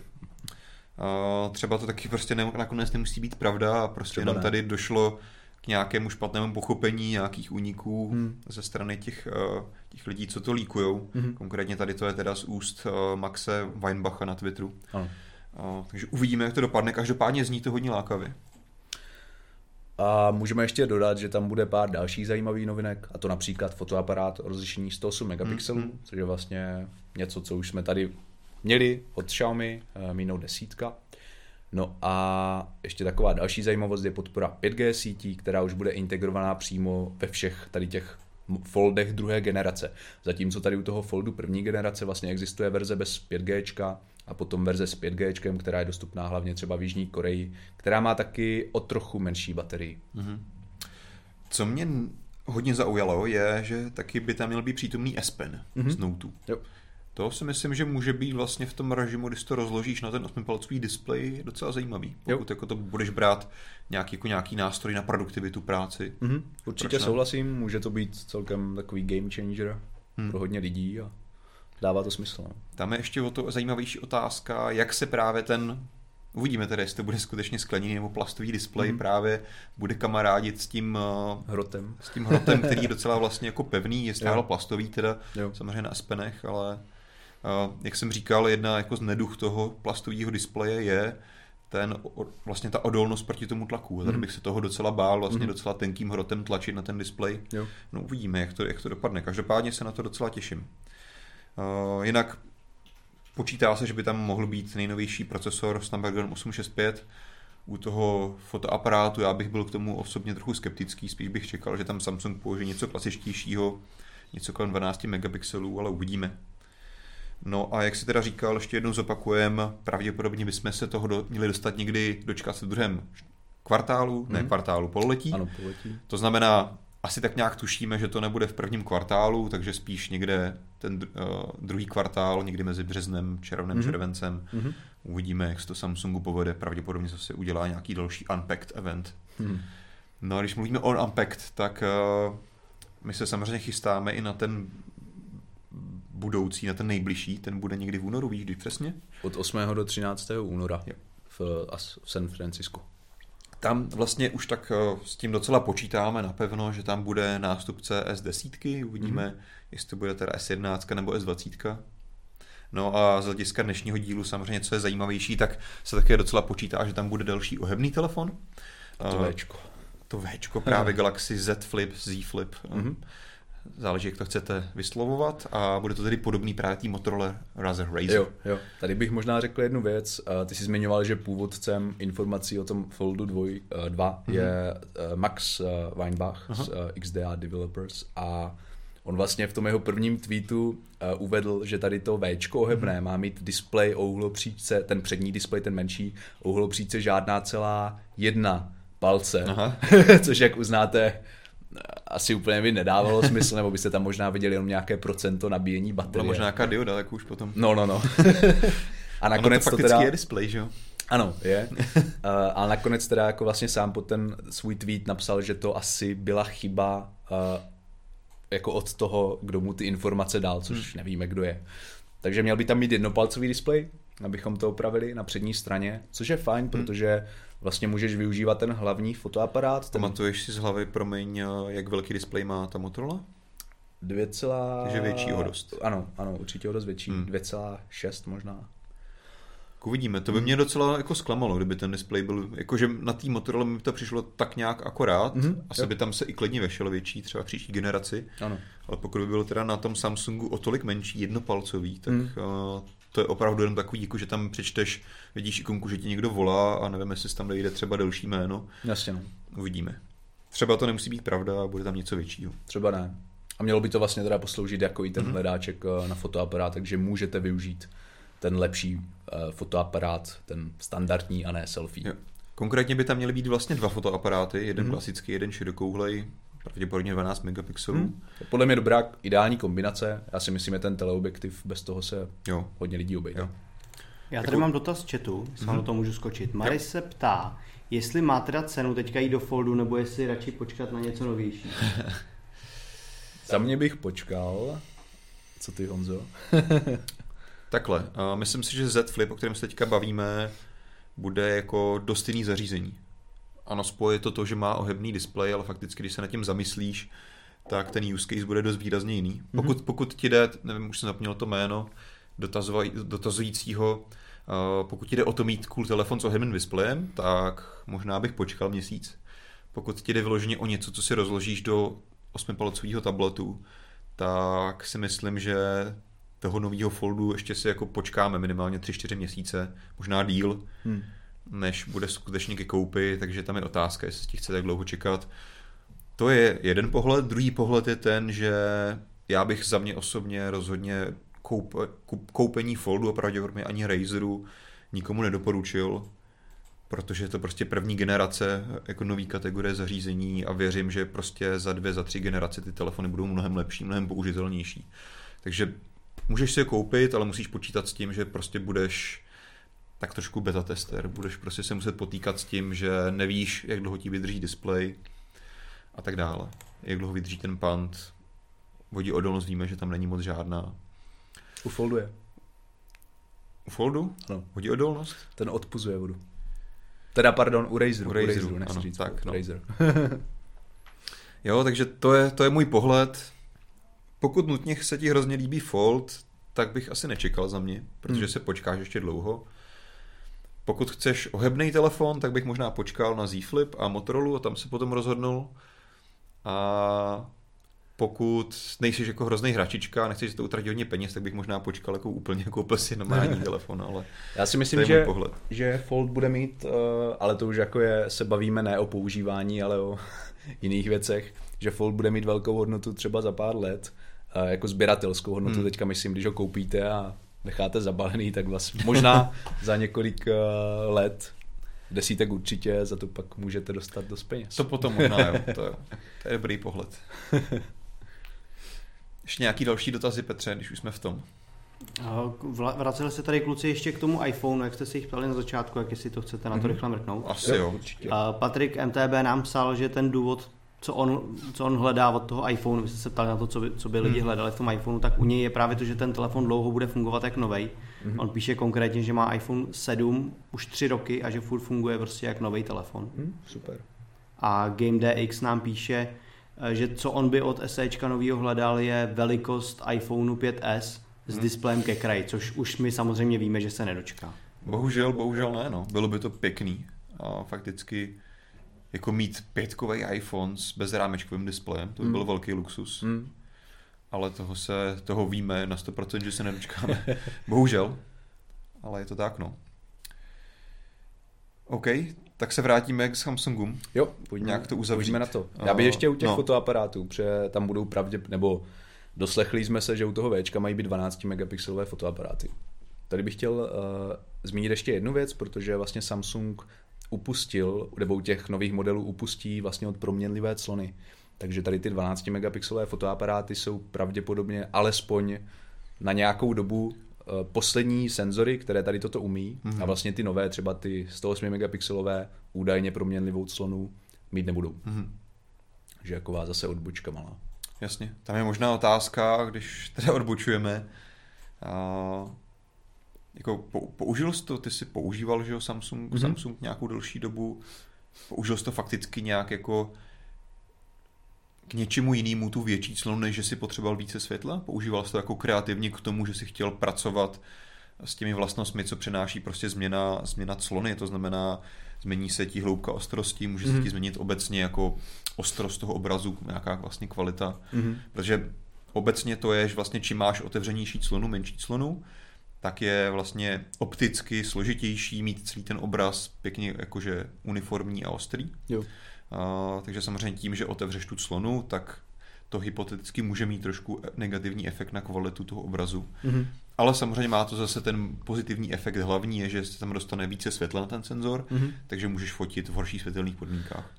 Uh, třeba to taky prostě ne, nakonec nemusí být pravda a prostě třeba jenom ne. tady došlo k nějakému špatnému pochopení nějakých úniků hmm. ze strany těch, uh, těch lidí, co to líkujou. Hmm. Konkrétně tady to je teda z úst uh, Maxe Weinbacha na Twitteru. Uh, takže uvidíme, jak to dopadne. Každopádně zní to hodně lákavě. A můžeme ještě dodat, že tam bude pár dalších zajímavých novinek, a to například fotoaparát rozlišení 108 megapixelů, mm, hmm což je vlastně něco, co už jsme tady měli od Xiaomi, Mi Note 10. No a ještě taková další zajímavost je podpora 5G sítí, která už bude integrovaná přímo ve všech tady těch foldech druhé generace. Zatímco tady u toho foldu první generace vlastně existuje verze bez 5G a potom verze s 5G, která je dostupná hlavně třeba v Jižní Koreji, která má taky o trochu menší baterii. Mm-hmm. Co mě hodně zaujalo je, že taky by tam měl být přítomný S Pen mm-hmm. z Note. Jo. To si myslím, že může být vlastně v tom režimu, když to rozložíš na ten 8-palcový displej, docela zajímavý. Pokud jako to budeš brát nějaký, jako nějaký nástroj na produktivitu práci. Mm-hmm. Určitě souhlasím, může to být celkem takový game changer hmm. pro hodně lidí a dává to smysl. No. Tam je ještě o to zajímavější otázka, jak se právě ten Uvidíme tedy, jestli to bude skutečně skleněný nebo plastový displej, mm. právě bude kamarádit s tím uh, hrotem, s tím hrotem který je docela vlastně jako pevný, je stále plastový teda, jo. samozřejmě na Aspenech, ale jak jsem říkal, jedna jako z neduch toho plastového displeje je ten, vlastně ta odolnost proti tomu tlaku. Tady mhm. bych se toho docela bál, vlastně mm. docela tenkým hrotem tlačit na ten displej. Jo. No uvidíme, jak to, jak to dopadne. Každopádně se na to docela těším. Uh, jinak počítá se, že by tam mohl být nejnovější procesor Snapdragon 865. U toho fotoaparátu já bych byl k tomu osobně trochu skeptický, spíš bych čekal, že tam Samsung použije něco klasičtějšího, něco kolem 12 megapixelů, ale uvidíme. No a jak si teda říkal, ještě jednou zopakujem, pravděpodobně bychom se toho do, měli dostat někdy, dočkat se v druhém kvartálu, mm. ne mhm. kvartálu, pololetí. Ano, pololetí. To znamená, asi tak nějak tušíme, že to nebude v prvním kvartálu, takže spíš někde ten uh, druhý kvartál, někdy mezi březnem, červnem, mm. červencem. Mm. Uvidíme, jak se to Samsungu povede. Pravděpodobně zase udělá nějaký další Unpacked event. Mm. No a když mluvíme o Unpacked, tak uh, My se samozřejmě chystáme i na ten budoucí, na ten nejbližší, ten bude někdy v únoru, víš, kdy přesně? Od 8. do 13. února v, v San Francisco. Tam vlastně už tak eh, s tím docela počítáme napevno, že tam bude nástupce S10, uvidíme, mm-hmm. jestli to bude teda S11 nebo S20. No a z hlediska dnešního dílu samozřejmě, co je zajímavější, tak se také docela počítá, že tam bude další ohebný telefon. A to Včko. To Včko, právě Galaxy Z Flip, Z Flip. Mm-hmm. Záleží, jak to chcete vyslovovat a bude to tedy podobný právě tý Motorola Razer Razer. Jo, jo. Tady bych možná řekl jednu věc. Ty jsi zmiňoval, že původcem informací o tom Foldu 2, 2 mm-hmm. je eh, Max eh, Weinbach Aha. z eh, XDA Developers a On vlastně v tom jeho prvním tweetu uvedl, že tady to Včko ohebné mm-hmm. má mít display o uhlopříčce, ten přední display, ten menší, o uhlopříčce žádná celá jedna palce, Aha. což jak uznáte, asi úplně by nedávalo smysl, nebo byste tam možná viděli jenom nějaké procento nabíjení baterie. Byla možná nějaká dioda, tak už potom. No, no, no. A nakonec to, to teda... je display, že jo? Ano, je. uh, a nakonec teda jako vlastně sám pod ten svůj tweet napsal, že to asi byla chyba uh, jako od toho, kdo mu ty informace dal, což hmm. nevíme, kdo je. Takže měl by tam mít jednopalcový displej, abychom to opravili na přední straně, což je fajn, hmm. protože vlastně můžeš využívat ten hlavní fotoaparát. Ten... Pamatuješ si z hlavy, promiň, jak velký displej má ta Motorola? 2, Takže větší o dost. Ano, ano, určitě o dost větší. Hmm. 2,6 možná. Uvidíme, to by mě docela jako zklamalo, kdyby ten display byl, jakože na té Motorola mi to přišlo tak nějak akorát, mm-hmm, asi jo. by tam se i klidně vešel větší, třeba příští generaci, ano. ale pokud by bylo teda na tom Samsungu o tolik menší, jednopalcový, tak mm. uh, to je opravdu jenom takový, jako že tam přečteš, vidíš ikonku, že ti někdo volá a nevím, jestli tam dojde třeba delší jméno. Jasně. No. Uvidíme. Třeba to nemusí být pravda a bude tam něco většího. Třeba ne. A mělo by to vlastně teda posloužit jako i ten mm-hmm. hledáček eh, na fotoaparát, takže můžete využít ten lepší uh, fotoaparát, ten standardní a ne selfie. Jo. Konkrétně by tam měly být vlastně dva fotoaparáty, jeden mm-hmm. klasický, jeden širokouhlej, pravděpodobně 12 megapixelů. Hmm. Podle mě dobrá ideální kombinace. Já si myslím, že ten teleobjektiv, bez toho se jo. hodně lidí obejde. Jo. Já tady jako... mám dotaz z chatu, jestli hmm. do toho můžu skočit. Mary se ptá, jestli má teda cenu teďka jít do foldu, nebo jestli radši počkat na něco novější. Za mě bych počkal. Co ty, Honzo? Takhle, uh, myslím si, že Z Flip, o kterém se teďka bavíme, bude jako dost jiný zařízení ano, spoje to to, že má ohebný displej, ale fakticky, když se nad tím zamyslíš, tak ten use case bude dost výrazně jiný. Mm-hmm. Pokud, pokud ti jde, nevím, už jsem zapomněl to jméno, dotazujícího, uh, pokud ti jde o to mít cool telefon s ohebným displejem, tak možná bych počkal měsíc. Pokud ti jde vyloženě o něco, co si rozložíš do osmipalcového tabletu, tak si myslím, že toho nového foldu ještě si jako počkáme minimálně 3-4 měsíce, možná díl. Hmm než bude skutečně ke koupi, takže tam je otázka, jestli ti chce tak dlouho čekat. To je jeden pohled. Druhý pohled je ten, že já bych za mě osobně rozhodně koup, koup, koupení Foldu a pravděpodobně ani Razeru nikomu nedoporučil, protože je to prostě první generace jako nový kategorie zařízení a věřím, že prostě za dvě, za tři generace ty telefony budou mnohem lepší, mnohem použitelnější. Takže můžeš si je koupit, ale musíš počítat s tím, že prostě budeš tak trošku beta tester. Budeš prostě se muset potýkat s tím, že nevíš, jak dlouho ti vydrží displej a tak dále. Jak dlouho vydrží ten pant. Vodí odolnost víme, že tam není moc žádná. U Foldu je. U Foldu? Ano. Vodí odolnost? Ten odpuzuje vodu. Teda, pardon, u Razeru. U Razeru, u Razeru ano, říct, tak, no. Razer. jo, takže to je, to je můj pohled. Pokud nutně se ti hrozně líbí Fold, tak bych asi nečekal za mě, protože hmm. se počkáš ještě dlouho. Pokud chceš ohebný telefon, tak bych možná počkal na Z Flip a Motorola a tam se potom rozhodnul. A pokud nejsi jako hrozný hračička a nechceš to utratit hodně peněz, tak bych možná počkal jako úplně koupil si normální telefon, ale Já si myslím, že, že Fold bude mít, uh, ale to už jako je, se bavíme ne o používání, ale o jiných věcech, že Fold bude mít velkou hodnotu třeba za pár let, uh, jako sběratelskou hodnotu hmm. teďka myslím, když ho koupíte a necháte zabalený, tak vlastně možná za několik uh, let desítek určitě, za to pak můžete dostat dost peněz. To potom možná, jo. To, jo. to je dobrý pohled. Ještě nějaký další dotazy, Petře, když už jsme v tom? Vraceli se tady kluci ještě k tomu iPhone, jak jste si jich ptali na začátku, jak jestli to chcete na to mm-hmm. rychle mrknout. Asi jo, určitě. Patrik MTB nám psal, že ten důvod co on, co on hledá od toho iPhoneu, když se ptali na to, co by, co by lidi hmm. hledali v tom iPhoneu, tak u něj je právě to, že ten telefon dlouho bude fungovat jak novej. Hmm. On píše konkrétně, že má iPhone 7 už tři roky a že furt funguje prostě jak nový telefon. Hmm, super. A GameDX nám píše, eh, že co on by od SEčka novýho hledal je velikost iPhoneu 5s s hmm. displejem ke kraji, což už my samozřejmě víme, že se nedočká. Bohužel, bohužel ne, no. Bylo by to pěkný. A fakticky jako mít pětkový iPhone s bezrámečkovým displejem, to by byl mm. velký luxus. Mm. Ale toho se, toho víme na 100%, že se nedočkáme. Bohužel. Ale je to tak, no. OK, tak se vrátíme k Samsungům. Jo, pojďme, Nějak to uzavřít. Pojďme na to. Já bych ještě u těch no. fotoaparátů, protože tam budou pravdě, nebo doslechli jsme se, že u toho Včka mají být 12 megapixelové fotoaparáty. Tady bych chtěl uh, zmínit ještě jednu věc, protože vlastně Samsung upustil, nebo u těch nových modelů upustí vlastně od proměnlivé clony. Takže tady ty 12 megapixelové fotoaparáty jsou pravděpodobně alespoň na nějakou dobu eh, poslední senzory, které tady toto umí mm-hmm. a vlastně ty nové, třeba ty 108 megapixelové údajně proměnlivou clonu mít nebudou. Mm-hmm. Že jako zase odbočka malá. Jasně. Tam je možná otázka, když teda odbočujeme, jako použil jsi to, ty jsi používal, že jo, Samsung, mm-hmm. Samsung nějakou delší dobu, použil jsi to fakticky nějak jako k něčemu jinému tu větší clonu, než že si potřeboval více světla? Používal jsi to jako kreativně k tomu, že si chtěl pracovat s těmi vlastnostmi, co přináší prostě změna, změna clony, to znamená, změní se ti hloubka ostrosti, může mm-hmm. se mhm. ti změnit obecně jako ostrost toho obrazu, nějaká vlastně kvalita, mm-hmm. protože obecně to je, že vlastně čím máš otevřenější clonu, menší clonu, tak je vlastně opticky složitější mít celý ten obraz pěkně jakože uniformní a ostrý. Jo. A, takže samozřejmě tím, že otevřeš tu clonu, tak to hypoteticky může mít trošku negativní efekt na kvalitu toho obrazu. Mm-hmm. Ale samozřejmě má to zase ten pozitivní efekt hlavní, je, že se tam dostane více světla na ten senzor, mm-hmm. takže můžeš fotit v horších světelných podmínkách.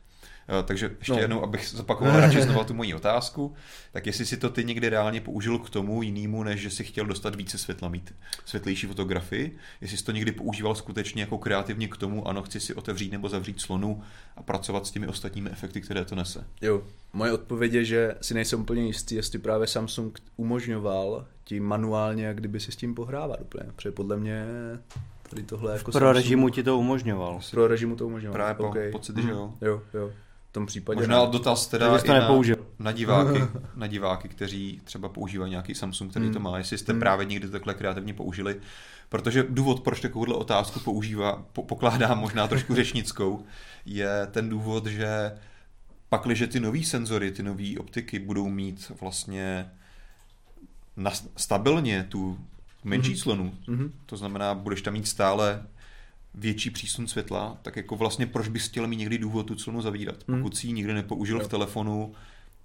Eh, takže ještě no. jednou, abych zopakoval radši znovu tu moji otázku, tak jestli si to ty někdy reálně použil k tomu jinému, než že si chtěl dostat více světla, mít světlejší fotografii, jestli jsi to někdy používal skutečně jako kreativně k tomu, ano, chci si otevřít nebo zavřít slonu a pracovat s těmi ostatními efekty, které to nese. Jo, moje odpověď je, že si nejsem úplně jistý, jestli právě Samsung umožňoval ti manuálně, jak kdyby si s tím pohrávat úplně, protože podle mě tady tohle jako Pro Samsung... režimu ti to umožňoval. Pro režimu to umožňoval. Právě po, okay. pocit, že jo. Jo, jo tom případě. Možná ne. dotaz teda i na, na, diváky, na diváky, kteří třeba používají nějaký Samsung, který hmm. to má, jestli jste hmm. právě někdy takhle kreativně použili. Protože důvod, proč takovouhle otázku používá, po, pokládám možná trošku řečnickou, je ten důvod, že pakliže ty nové senzory, ty nové optiky budou mít vlastně na, stabilně tu menší mm-hmm. slonu, mm-hmm. to znamená, budeš tam mít stále větší přísun světla, tak jako vlastně proč bys chtěl mít někdy důvod tu clonu zavírat? Hmm. Pokud si ji nikdy nepoužil jo. v telefonu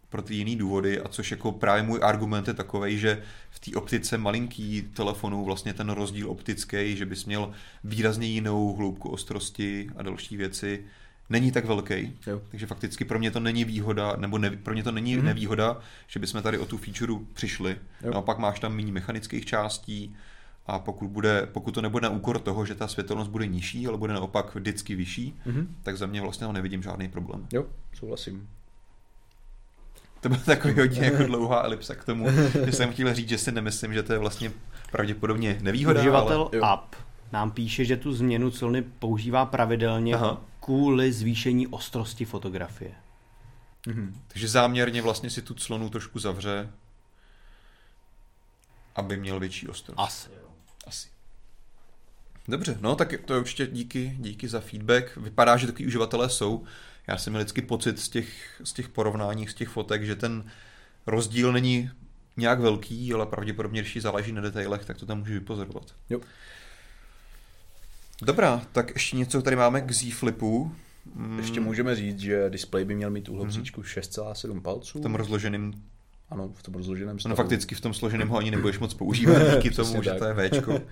pro ty jiné důvody, a což jako právě můj argument je takový, že v té optice malinký telefonu vlastně ten rozdíl optický, že bys měl výrazně jinou hloubku ostrosti a další věci, není tak velký. Jo. Takže fakticky pro mě to není výhoda, nebo ne, pro mě to není mm-hmm. nevýhoda, že bychom tady o tu feature přišli. Jo. Naopak máš tam méně mechanických částí, a pokud, bude, pokud to nebude na úkor toho, že ta světelnost bude nižší, ale bude naopak vždycky vyšší, mm-hmm. tak za mě vlastně nevidím žádný problém. Jo, souhlasím. To byla takový hodně jako dlouhá elipsa k tomu, že jsem chtěl říct, že si nemyslím, že to je vlastně pravděpodobně nevýhoda. Uživatel ale... app nám píše, že tu změnu clony používá pravidelně Aha. kvůli zvýšení ostrosti fotografie. Mhm. Takže záměrně vlastně si tu clonu trošku zavře, aby měl větší ostrost. Asi. Asi. Dobře, no tak to je určitě díky, díky za feedback. Vypadá, že takový uživatelé jsou. Já jsem měl vždycky pocit z těch, z těch porovnání, z těch fotek, že ten rozdíl není nějak velký, ale pravděpodobně, když záleží na detailech, tak to tam může vypozorovat. Jo. Dobrá, tak ještě něco tady máme k Z Flipu. Ještě můžeme říct, že display by měl mít úhlopříčku mm-hmm. 6,7 palců. V tom rozloženém ano, v tom rozloženém stavu. No fakticky v tom složeném ho ani nebudeš moc používat díky tomu, že to je Včko.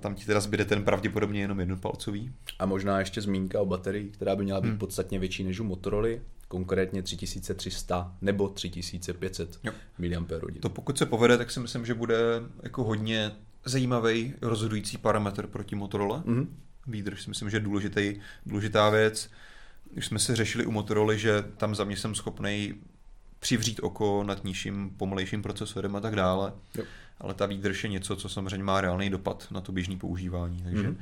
Tam ti teda zbyde ten pravděpodobně jenom jednopalcový. A možná ještě zmínka o baterii, která by měla být hmm. podstatně větší než u Motorola, konkrétně 3300 nebo 3500 mAh. To pokud se povede, tak si myslím, že bude jako hodně zajímavý rozhodující parametr proti Motorola. Mm-hmm. Výdrž si myslím, že je důležitý, důležitá věc. už jsme se řešili u Motorola, že tam za mě jsem schopný přivřít oko nad nižším, pomalejším procesorem a tak dále. Jo. Ale ta výdrž je něco, co samozřejmě má reálný dopad na to běžné používání. Takže mm-hmm.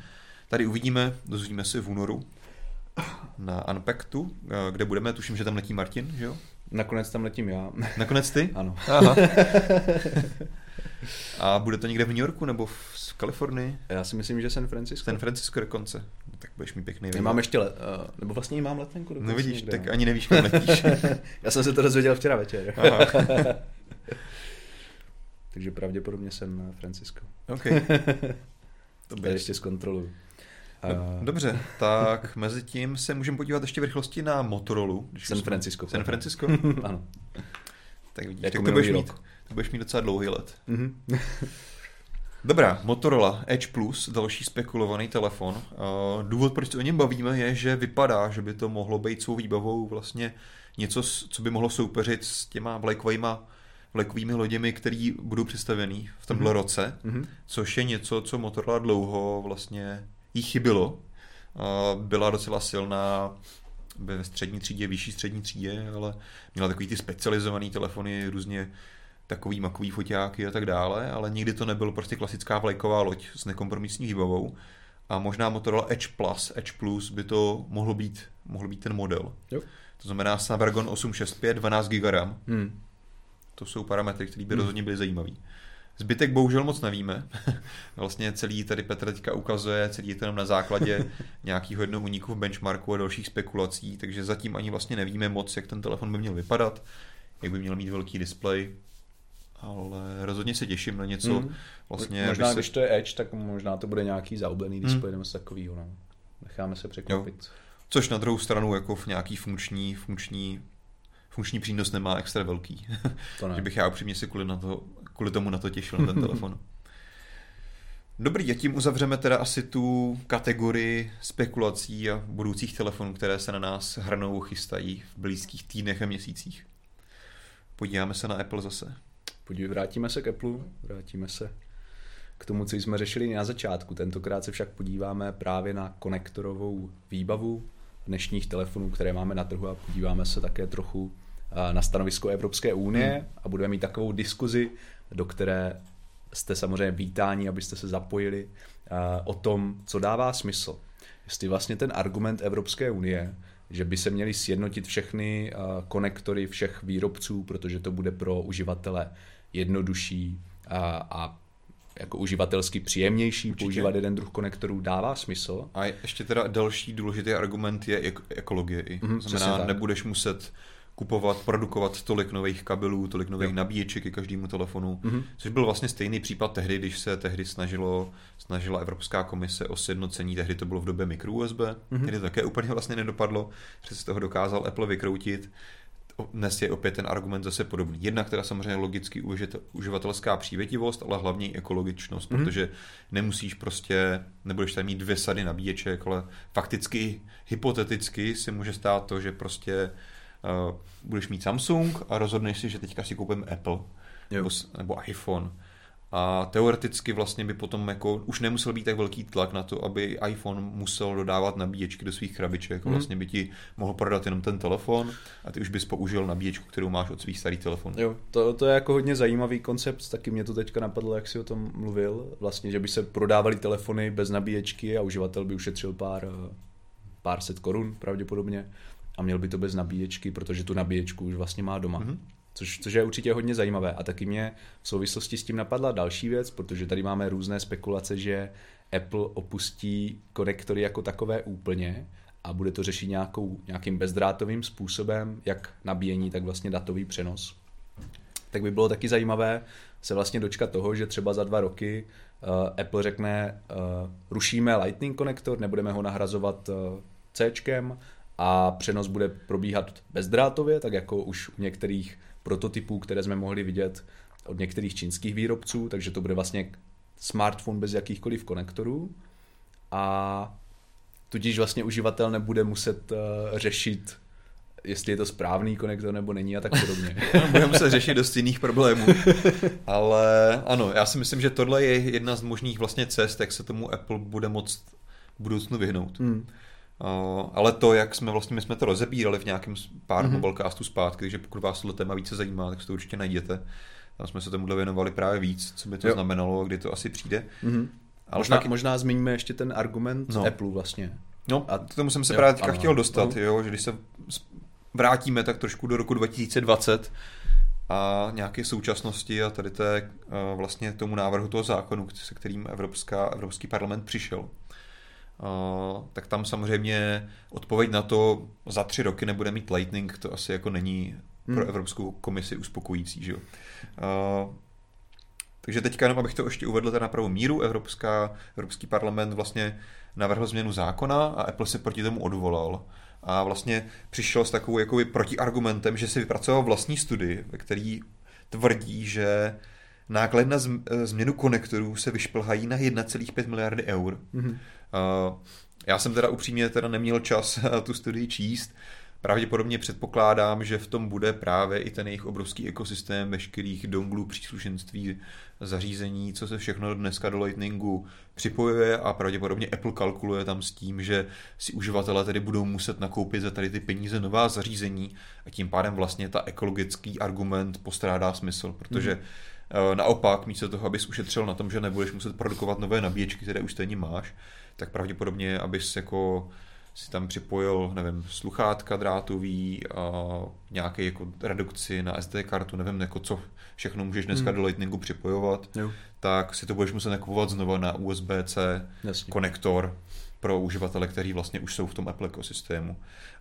tady uvidíme, dozvíme se v únoru na Unpacktu, eh, kde budeme, tuším, že tam letí Martin, že jo? Nakonec tam letím já. Nakonec ty? Ano. Aha. A bude to někde v New Yorku nebo v Kalifornii? Já si myslím, že San Francisco. San Francisco dokonce. No, tak budeš mi pěkný. Já mám ještě let, uh, nebo vlastně mám letenku No vidíš, někde, tak no. ani nevíš, kam letíš. Já jsem se to dozvěděl včera večer. Takže pravděpodobně jsem Francisco. OK. To ještě zkontroluju. Dobře, tak mezi tím se můžeme podívat ještě v rychlosti na Motorola. San Francisco. San Francisco? ano. Tak vidíš, jako tak to budeš, mít, to budeš mít docela dlouhý let. Mm-hmm. Dobrá, Motorola Edge Plus, další spekulovaný telefon. Důvod, proč se o něm bavíme, je, že vypadá, že by to mohlo být svou výbavou vlastně něco, co by mohlo soupeřit s těma vlajkovými vlajkovými loděmi, které budou představený v tomhle mm-hmm. roce, mm-hmm. což je něco, co Motorola dlouho vlastně jí chybilo. Byla docela silná ve střední třídě, vyšší střední třídě, ale měla takový ty specializované telefony, různě takový makový foťáky a tak dále, ale nikdy to nebyl prostě klasická vlajková loď s nekompromisní výbavou. A možná Motorola Edge Plus, Edge Plus by to mohlo být, mohl být ten model. Jo. To znamená Snapdragon 865, 12 GB RAM. Hmm. To jsou parametry, které by hmm. rozhodně byly zajímavé. Zbytek bohužel moc nevíme. vlastně celý tady Petr teďka ukazuje, celý je to jenom na základě nějakého jednoho uniku v benchmarku a dalších spekulací, takže zatím ani vlastně nevíme moc, jak ten telefon by měl vypadat, jak by měl mít velký displej, ale rozhodně se těším na něco. Hmm. Vlastně, možná, se... když to je Edge, tak možná to bude nějaký zaoblbený displej hmm. nebo takového. No. Necháme se překvapit. Jo. Což na druhou stranu jako v nějaký funkční, funkční funkční přínos nemá extra velký. To ne. že bych já upřímně si kvůli, na to, kvůli tomu na to těšil, na ten telefon. Dobrý, a tím uzavřeme teda asi tu kategorii spekulací a budoucích telefonů, které se na nás hrnou, chystají v blízkých týdnech a měsících. Podíváme se na Apple zase. Podívej, vrátíme se k Apple, vrátíme se k tomu, co jsme řešili na začátku. Tentokrát se však podíváme právě na konektorovou výbavu dnešních telefonů, které máme na trhu a podíváme se také trochu na stanovisko Evropské unie hmm. a budeme mít takovou diskuzi, do které jste samozřejmě vítáni, abyste se zapojili o tom, co dává smysl. Jestli vlastně ten argument Evropské unie, že by se měly sjednotit všechny konektory všech výrobců, protože to bude pro uživatele jednodušší a, a jako uživatelsky příjemnější Určitě. používat jeden druh konektorů, dává smysl. A ještě teda další důležitý argument je ekologie. Mm-hmm, znamená, nebudeš muset kupovat, produkovat tolik nových kabelů, tolik nových jo. nabíječek ke každému telefonu, mm-hmm. což byl vlastně stejný případ tehdy, když se tehdy snažilo, snažila Evropská komise o sjednocení, tehdy to bylo v době micro USB, mm-hmm. tehdy to také úplně vlastně nedopadlo, že se z toho dokázal Apple vykroutit. Dnes je opět ten argument zase podobný. Jednak teda samozřejmě logicky uživatelská přívětivost, ale hlavně ekologičnost, mm-hmm. protože nemusíš prostě, nebudeš tam mít dvě sady nabíječek, ale fakticky, hypoteticky si může stát to, že prostě uh, budeš mít Samsung a rozhodneš si, že teďka si koupím Apple nebo, nebo iPhone. A teoreticky vlastně by potom jako už nemusel být tak velký tlak na to, aby iPhone musel dodávat nabíječky do svých krabiček. Mm. Vlastně by ti mohl prodat jenom ten telefon a ty už bys použil nabíječku, kterou máš od svých starých telefonů. Jo, to, to je jako hodně zajímavý koncept, taky mě to teďka napadlo, jak si o tom mluvil. Vlastně, že by se prodávaly telefony bez nabíječky a uživatel by ušetřil pár, pár set korun pravděpodobně a měl by to bez nabíječky, protože tu nabíječku už vlastně má doma. Mm-hmm. Což, což je určitě hodně zajímavé. A taky mě v souvislosti s tím napadla další věc, protože tady máme různé spekulace, že Apple opustí konektory jako takové úplně a bude to řešit nějakou, nějakým bezdrátovým způsobem, jak nabíjení, tak vlastně datový přenos. Tak by bylo taky zajímavé se vlastně dočkat toho, že třeba za dva roky uh, Apple řekne, uh, rušíme Lightning konektor, nebudeme ho nahrazovat uh, C a přenos bude probíhat bezdrátově, tak jako už u některých prototypů, které jsme mohli vidět od některých čínských výrobců, takže to bude vlastně smartphone bez jakýchkoliv konektorů a tudíž vlastně uživatel nebude muset uh, řešit jestli je to správný konektor nebo není a tak podobně. Budeme muset řešit dost jiných problémů. Ale ano, já si myslím, že tohle je jedna z možných vlastně cest, jak se tomu Apple bude moct v budoucnu vyhnout. Hmm. Uh, ale to, jak jsme vlastně, my jsme to rozebírali v nějakém pár mm-hmm. mobilecastu zpátky, takže pokud vás tohle téma více zajímá, tak si to určitě najděte. Tam jsme se tomuhle věnovali právě víc, co by to jo. znamenalo, kdy to asi přijde. Mm-hmm. Ale možná, taky... možná zmíníme ještě ten argument no. Apple vlastně. No, a k tomu jsem se jo, právě teďka ano. chtěl dostat, jo, že když se vrátíme tak trošku do roku 2020 a nějaké současnosti a tady té vlastně tomu návrhu toho zákonu, se kterým Evropská, Evropský parlament přišel, tak tam samozřejmě odpověď na to za tři roky nebude mít Lightning, to asi jako není hmm. pro Evropskou komisi uspokojící. Že jo? Takže teďka jenom, abych to ještě uvedl na pravou míru, Evropská, Evropský parlament vlastně navrhl změnu zákona a Apple se proti tomu odvolal. A vlastně přišel s takovou jakoby protiargumentem, že si vypracoval vlastní studii, ve který tvrdí, že náklady na změnu konektorů se vyšplhají na 1,5 miliardy eur. Mm-hmm. Já jsem teda upřímně teda neměl čas tu studii číst, Pravděpodobně předpokládám, že v tom bude právě i ten jejich obrovský ekosystém veškerých donglů, příslušenství, zařízení, co se všechno dneska do Lightningu připojuje a pravděpodobně Apple kalkuluje tam s tím, že si uživatelé tedy budou muset nakoupit za tady ty peníze nová zařízení a tím pádem vlastně ta ekologický argument postrádá smysl, protože mm. naopak místo toho, abys ušetřil na tom, že nebudeš muset produkovat nové nabíječky, které už stejně máš, tak pravděpodobně, abys jako si tam připojil, nevím, sluchátka drátový a nějaký jako redukci na SD kartu, nevím, jako co všechno můžeš dneska hmm. do Lightningu připojovat, jo. tak si to budeš muset nakupovat znova na USB-C Jasně. konektor pro uživatele, kteří vlastně už jsou v tom Apple ekosystému.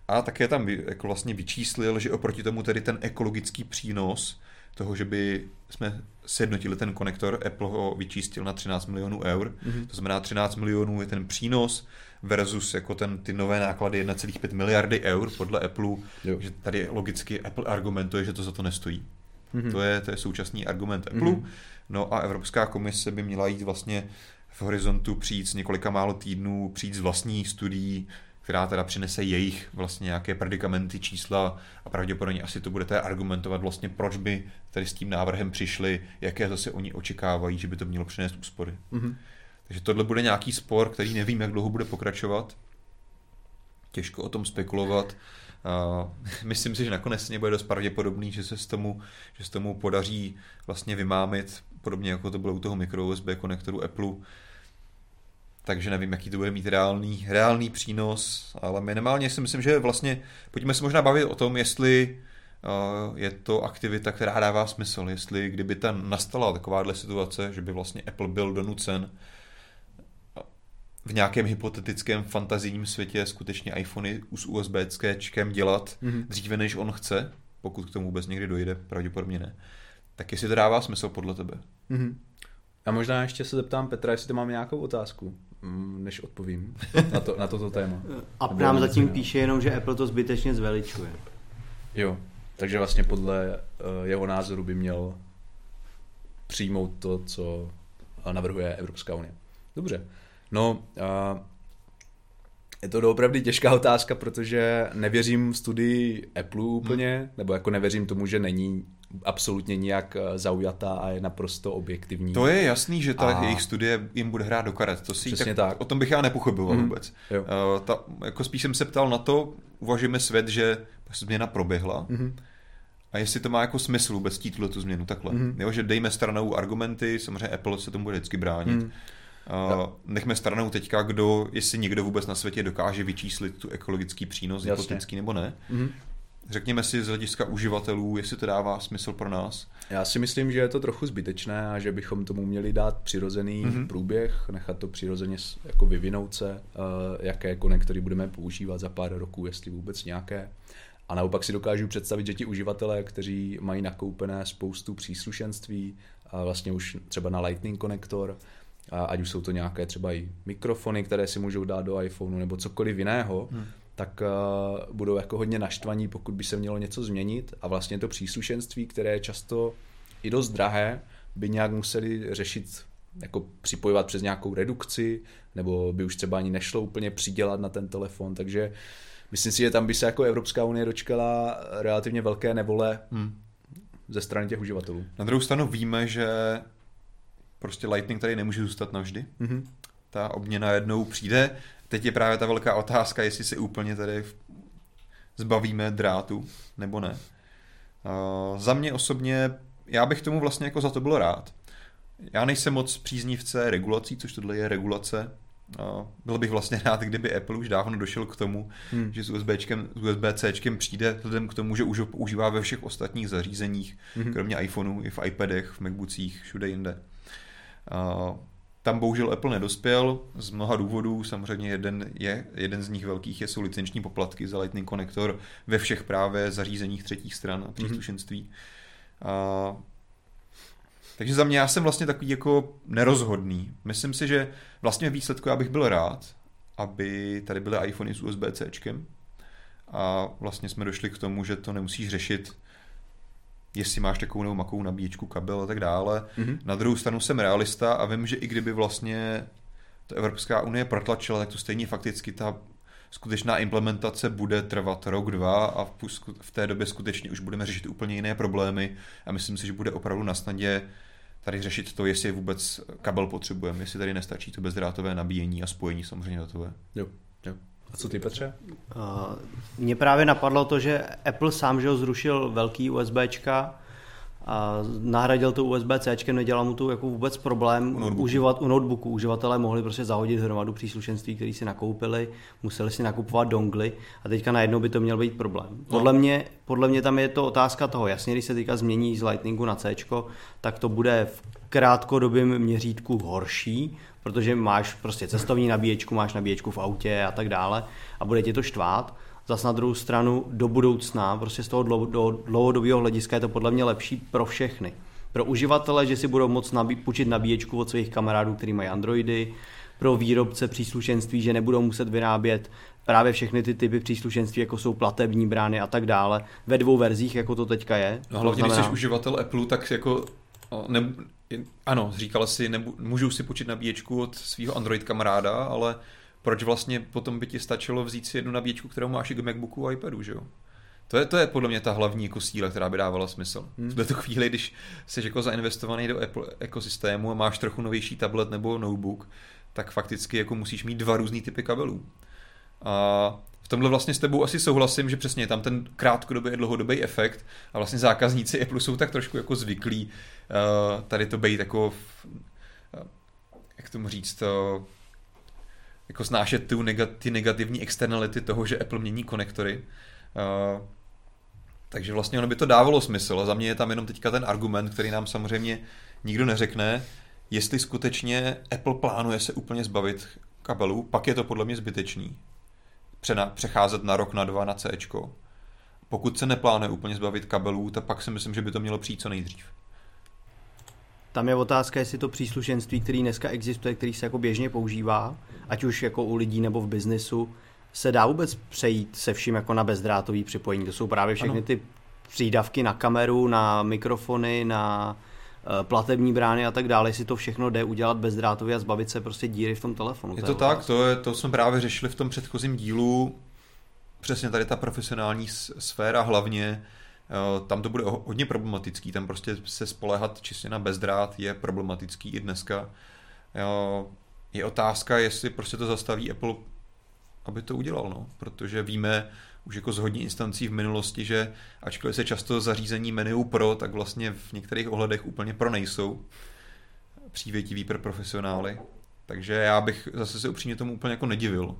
A také tam jako vlastně vyčíslil, že oproti tomu tedy ten ekologický přínos toho, že by jsme sjednotili ten konektor, Apple ho vyčístil na 13 milionů eur, mm-hmm. to znamená 13 milionů je ten přínos, versus jako ten, ty nové náklady 1,5 miliardy eur podle Apple, jo. že tady logicky Apple argumentuje, že to za to nestojí. Mm-hmm. To, je, to je současný argument Apple. Mm-hmm. No a Evropská komise by měla jít vlastně v horizontu přijít s několika málo týdnů, přijít s vlastní studií, která teda přinese jejich vlastně nějaké predikamenty, čísla a pravděpodobně asi to budete argumentovat vlastně, proč by tady s tím návrhem přišli, jaké zase oni očekávají, že by to mělo přinést úspory. Mm-hmm. Takže tohle bude nějaký spor, který nevím, jak dlouho bude pokračovat. Těžko o tom spekulovat. Uh, myslím si, že nakonec bude dost pravděpodobný, že se s tomu, že se tomu podaří vlastně vymámit, podobně jako to bylo u toho micro USB konektoru Apple. Takže nevím, jaký to bude mít reálný, reálný přínos, ale minimálně si myslím, že vlastně, pojďme se možná bavit o tom, jestli uh, je to aktivita, která dává smysl, jestli kdyby tam nastala takováhle situace, že by vlastně Apple byl donucen v nějakém hypotetickém fantazijním světě skutečně iPhony s USB dělat mm-hmm. dříve, než on chce, pokud k tomu vůbec někdy dojde, pravděpodobně ne. Tak jestli to dává smysl podle tebe? Mm-hmm. A možná ještě se zeptám Petra, jestli to mám nějakou otázku, než odpovím na, to, na toto téma. A nám zatím píše jenom, že Apple to zbytečně zveličuje. Jo, takže vlastně podle uh, jeho názoru by měl přijmout to, co navrhuje Evropská unie. Dobře. No, je to doopravdy těžká otázka, protože nevěřím studii Apple úplně, hmm. nebo jako nevěřím tomu, že není absolutně nijak eh, zaujatá a je naprosto objektivní. To je jasný, že ta a... jejich studie jim bude hrát do karet. To si tak, tak. O tom bych já nepochyboval hmm. vůbec. Jo. Uh, ta, jako spíš jsem se ptal na to, uvažujeme svět, že změna proběhla, hmm. A jestli to má jako smysl vůbec tít tu změnu takhle. Mm. Jo, že dejme stranou argumenty, samozřejmě Apple se tomu bude vždycky bránit. Mm. Uh, nechme stranou teďka, kdo, jestli někdo vůbec na světě dokáže vyčíslit tu ekologický přínos, hypotetický nebo ne. Mm-hmm. Řekněme si z hlediska uživatelů, jestli to dává smysl pro nás. Já si myslím, že je to trochu zbytečné a že bychom tomu měli dát přirozený mm-hmm. průběh, nechat to přirozeně jako vyvinout se, uh, jaké konektory budeme používat za pár roků, jestli vůbec nějaké. A naopak si dokážu představit, že ti uživatelé, kteří mají nakoupené spoustu příslušenství, vlastně už třeba na Lightning konektor, ať už jsou to nějaké třeba i mikrofony, které si můžou dát do iPhoneu nebo cokoliv jiného, hmm. Tak uh, budou jako hodně naštvaní, pokud by se mělo něco změnit a vlastně to příslušenství, které je často i dost drahé, by nějak museli řešit jako připojovat přes nějakou redukci, nebo by už třeba ani nešlo úplně přidělat na ten telefon, takže myslím si, že tam by se jako Evropská unie dočkala relativně velké nevole hmm. ze strany těch uživatelů. Na druhou stranu víme, že prostě Lightning tady nemůže zůstat navždy. Mm-hmm. Ta obměna jednou přijde. Teď je právě ta velká otázka, jestli se úplně tady zbavíme drátu, nebo ne. Uh, za mě osobně, já bych tomu vlastně jako za to byl rád. Já nejsem moc příznivce regulací, což tohle je regulace. Uh, byl bych vlastně rád, kdyby Apple už dávno došel k tomu, hmm. že s, USBčkem, s USB-C přijde vzhledem k tomu, že už ho používá ve všech ostatních zařízeních, hmm. kromě iPhoneu, i v iPadech, v MacBookích, všude jinde. Uh, tam bohužel Apple nedospěl z mnoha důvodů. Samozřejmě jeden, je, jeden z nich velkých je, jsou licenční poplatky za Lightning konektor ve všech právě zařízeních třetích stran a mhm. příslušenství. Mm-hmm. A, takže za mě já jsem vlastně takový jako nerozhodný. Myslím si, že vlastně výsledku já bych byl rád, aby tady byly iPhony s USB-C. A vlastně jsme došli k tomu, že to nemusíš řešit jestli máš takovou nebo makou nabíječku, kabel a tak dále. Mm-hmm. Na druhou stranu jsem realista a vím, že i kdyby vlastně ta Evropská unie protlačila, tak to stejně fakticky ta skutečná implementace bude trvat rok, dva a v té době skutečně už budeme řešit úplně jiné problémy a myslím si, že bude opravdu na snadě tady řešit to, jestli vůbec kabel potřebujeme, jestli tady nestačí to bezdrátové nabíjení a spojení samozřejmě datové. Jo, jo. A co ty, Petře? Uh, mně právě napadlo to, že Apple sám že ho zrušil velký USBčka, a nahradil to USB-C, nedělal mu to jako vůbec problém u uživat u notebooku. Uživatelé mohli prostě zahodit hromadu příslušenství, které si nakoupili, museli si nakupovat dongly a teďka najednou by to měl být problém. No. Podle, mě, podle mě tam je to otázka toho, jasně, když se teďka změní z Lightningu na C, tak to bude v krátkodobém měřítku horší, protože máš prostě cestovní nabíječku, máš nabíječku v autě a tak dále a bude ti to štvát. Zas na druhou stranu do budoucna, prostě z toho dlouhodobého hlediska je to podle mě lepší pro všechny. Pro uživatele, že si budou moct nabí- půjčit nabíječku od svých kamarádů, kteří mají Androidy, pro výrobce příslušenství, že nebudou muset vyrábět právě všechny ty typy příslušenství, jako jsou platební brány a tak dále, ve dvou verzích, jako to teďka je. No hlavně, znamená... když jsi uživatel Apple, tak jako ne, ano, říkala si, nebu, můžu si počít nabíječku od svého Android kamaráda, ale proč vlastně potom by ti stačilo vzít si jednu nabíječku, kterou máš i k MacBooku a iPadu, že jo? To je, to je podle mě ta hlavní jako síla, která by dávala smysl. Hmm. V této chvíli, když jsi jako zainvestovaný do Apple ekosystému a máš trochu novější tablet nebo notebook, tak fakticky jako musíš mít dva různý typy kabelů. A tomhle vlastně s tebou asi souhlasím, že přesně tam ten krátkodobý a dlouhodobý efekt a vlastně zákazníci Apple jsou tak trošku jako zvyklí uh, tady to být jako, uh, jak tomu říct, uh, jako snášet ty, negat, ty negativní externality toho, že Apple mění konektory. Takže vlastně ono by to dávalo smysl. A za mě je tam jenom teďka ten argument, který nám samozřejmě nikdo neřekne, jestli skutečně Apple plánuje se úplně zbavit kabelů, pak je to podle mě zbytečný. Přena, přecházet na rok, na dva na C. Pokud se neplánuje úplně zbavit kabelů, tak pak si myslím, že by to mělo přijít co nejdřív. Tam je otázka, jestli to příslušenství, který dneska existuje, který se jako běžně používá, ať už jako u lidí nebo v biznesu, se dá vůbec přejít se vším jako na bezdrátový připojení. To jsou právě všechny ano. ty přídavky na kameru, na mikrofony, na platební brány a tak dále, jestli to všechno jde udělat bezdrátově a zbavit se prostě díry v tom telefonu. Je to, tak, to, je, to jsme právě řešili v tom předchozím dílu. Přesně tady ta profesionální sféra hlavně, Eh, tam to bude hodně problematický, tam prostě se spolehat čistě na bezdrát je problematický i dneska. Eh, je otázka, jestli prostě to zastaví Apple, aby to udělal, no. protože víme už jako z hodně instancí v minulosti, že ačkoliv se často zařízení menu pro, tak vlastně v některých ohledech úplně pro nejsou přívětivý pro profesionály. Takže já bych zase se upřímně tomu úplně jako nedivil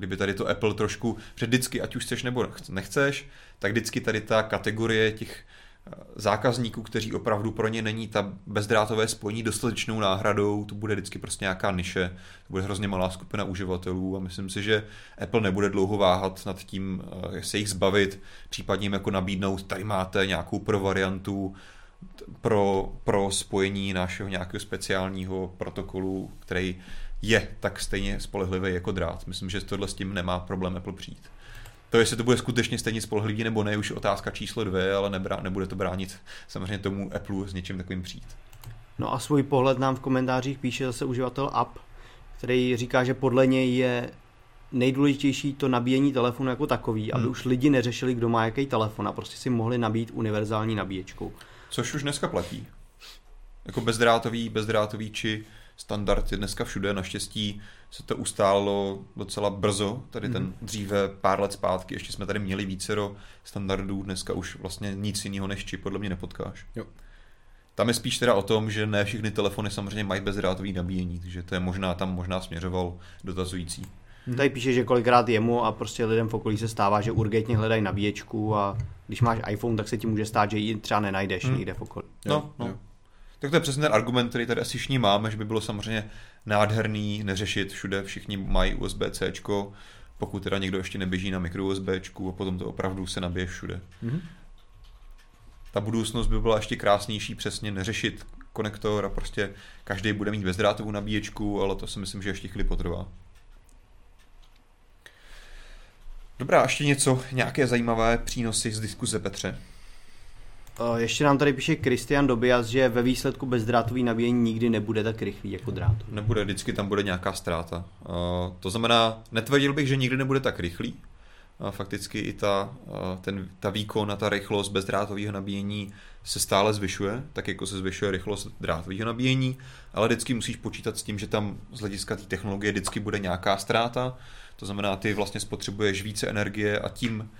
kdyby tady to Apple trošku, že vždycky, ať už chceš nebo nechceš, tak vždycky tady ta kategorie těch zákazníků, kteří opravdu pro ně není ta bezdrátové spojení dostatečnou náhradou, to bude vždycky prostě nějaká niše, to bude hrozně malá skupina uživatelů a myslím si, že Apple nebude dlouho váhat nad tím, jak eh, se jich zbavit, případně jim jako nabídnout, tady máte nějakou pro variantu, pro, pro spojení našeho nějakého speciálního protokolu, který je tak stejně spolehlivý jako drát. Myslím, že tohle s tím nemá problém Apple přijít. To, jestli to bude skutečně stejně spolehlivý nebo ne, už otázka číslo dvě, ale nebrá, nebude to bránit samozřejmě tomu Apple s něčím takovým přijít. No a svůj pohled nám v komentářích píše zase uživatel App, který říká, že podle něj je nejdůležitější to nabíjení telefonu jako takový, hmm. aby už lidi neřešili, kdo má jaký telefon a prostě si mohli nabít univerzální nabíječkou. Což už dneska platí. Jako bezdrátový, bezdrátový či standard je dneska všude. Naštěstí se to ustálo docela brzo. Tady ten mm-hmm. dříve pár let zpátky, ještě jsme tady měli vícero standardů, dneska už vlastně nic jiného než čip podle mě nepotkáš. Jo. Tam je spíš teda o tom, že ne všechny telefony samozřejmě mají bezdrátový nabíjení, takže to je možná tam možná směřoval dotazující. Hmm. Tady píše, že kolikrát jemu a prostě lidem v okolí se stává, že urgentně hledají nabíječku a když máš iPhone, tak se ti může stát, že ji třeba nenajdeš hmm. někde v okolí. No, no. Jo. Tak to je přesně ten argument, který tady asi všichni máme, že by bylo samozřejmě nádherný neřešit všude, všichni mají USB-C, pokud teda někdo ještě neběží na micro USB a potom to opravdu se nabije všude. Mm-hmm. Ta budoucnost by byla ještě krásnější, přesně neřešit konektor a prostě každý bude mít bezdrátovou nabíječku, ale to si myslím, že ještě chvíli potrvá. Dobrá, ještě něco, nějaké zajímavé přínosy z diskuze, Petře? Ještě nám tady píše Christian Dobias, že ve výsledku bezdrátový nabíjení nikdy nebude tak rychlý jako drát. Nebude, vždycky tam bude nějaká ztráta. To znamená, netvrdil bych, že nikdy nebude tak rychlý. Fakticky i ta, ten, ta výkon a ta rychlost bezdrátového nabíjení se stále zvyšuje, tak jako se zvyšuje rychlost drátového nabíjení, ale vždycky musíš počítat s tím, že tam z hlediska té technologie vždycky bude nějaká ztráta. To znamená, ty vlastně spotřebuješ více energie a tím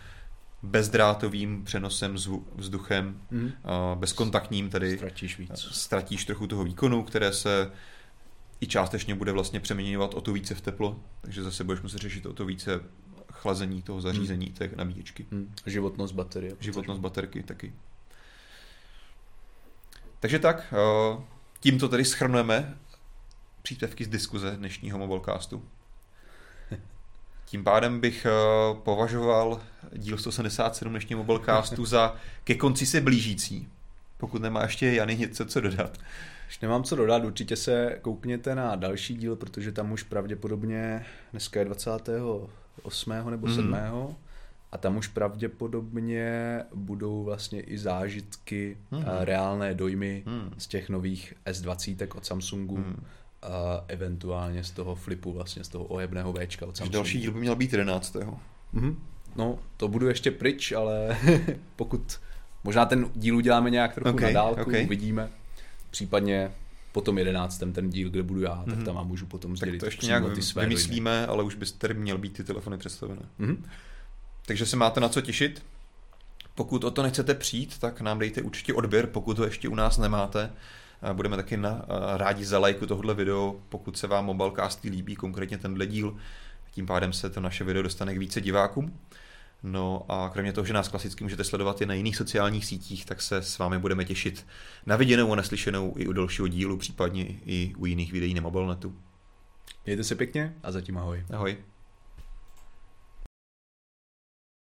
bezdrátovým přenosem vzduchem, mm. bezkontaktním tedy ztratíš víc. Ztratíš trochu toho výkonu, které se i částečně bude vlastně přeměňovat o to více v teplo, takže zase budeš muset řešit o to více chlazení toho zařízení, mm. té nabíječky. Mm. Životnost baterie. Životnost baterky taky. Takže tak, tímto tedy schrnujeme příspěvky z diskuze dnešního Mobilecastu. Tím pádem bych eh, považoval díl 177 dnešního Mobilecastu za ke konci se blížící. Pokud nemá ještě Jany něco co dodat. Už nemám co dodat, určitě se koukněte na další díl, protože tam už pravděpodobně dneska je 28. nebo 7. Mm. A tam už pravděpodobně budou vlastně i zážitky, mm. reálné dojmy mm. z těch nových S20 od Samsungu. Mm a eventuálně z toho flipu, vlastně z toho ohebného Včka od Samsungu. Další díl by měl být 11. Mm-hmm. No, to budu ještě pryč, ale pokud možná ten díl uděláme nějak trochu okay, na dálku, okay. uvidíme. Případně potom jedenáctém ten díl, kde budu já, mm-hmm. tak mhm. tam vám můžu potom sdělit. Tak to ještě nějak ty své vymyslíme, dojmy. ale už byste tady měl být ty telefony představené. Mm-hmm. Takže se máte na co těšit. Pokud o to nechcete přijít, tak nám dejte určitě odběr, pokud ho ještě u nás nemáte. Budeme taky na, rádi za lajku tohle video, pokud se vám Mobilecasty líbí, konkrétně tenhle díl. Tím pádem se to naše video dostane k více divákům. No a kromě toho, že nás klasicky můžete sledovat i na jiných sociálních sítích, tak se s vámi budeme těšit na viděnou a neslyšenou i u dalšího dílu, případně i u jiných videí na mobilnetu. Mějte se pěkně a zatím ahoj. Ahoj.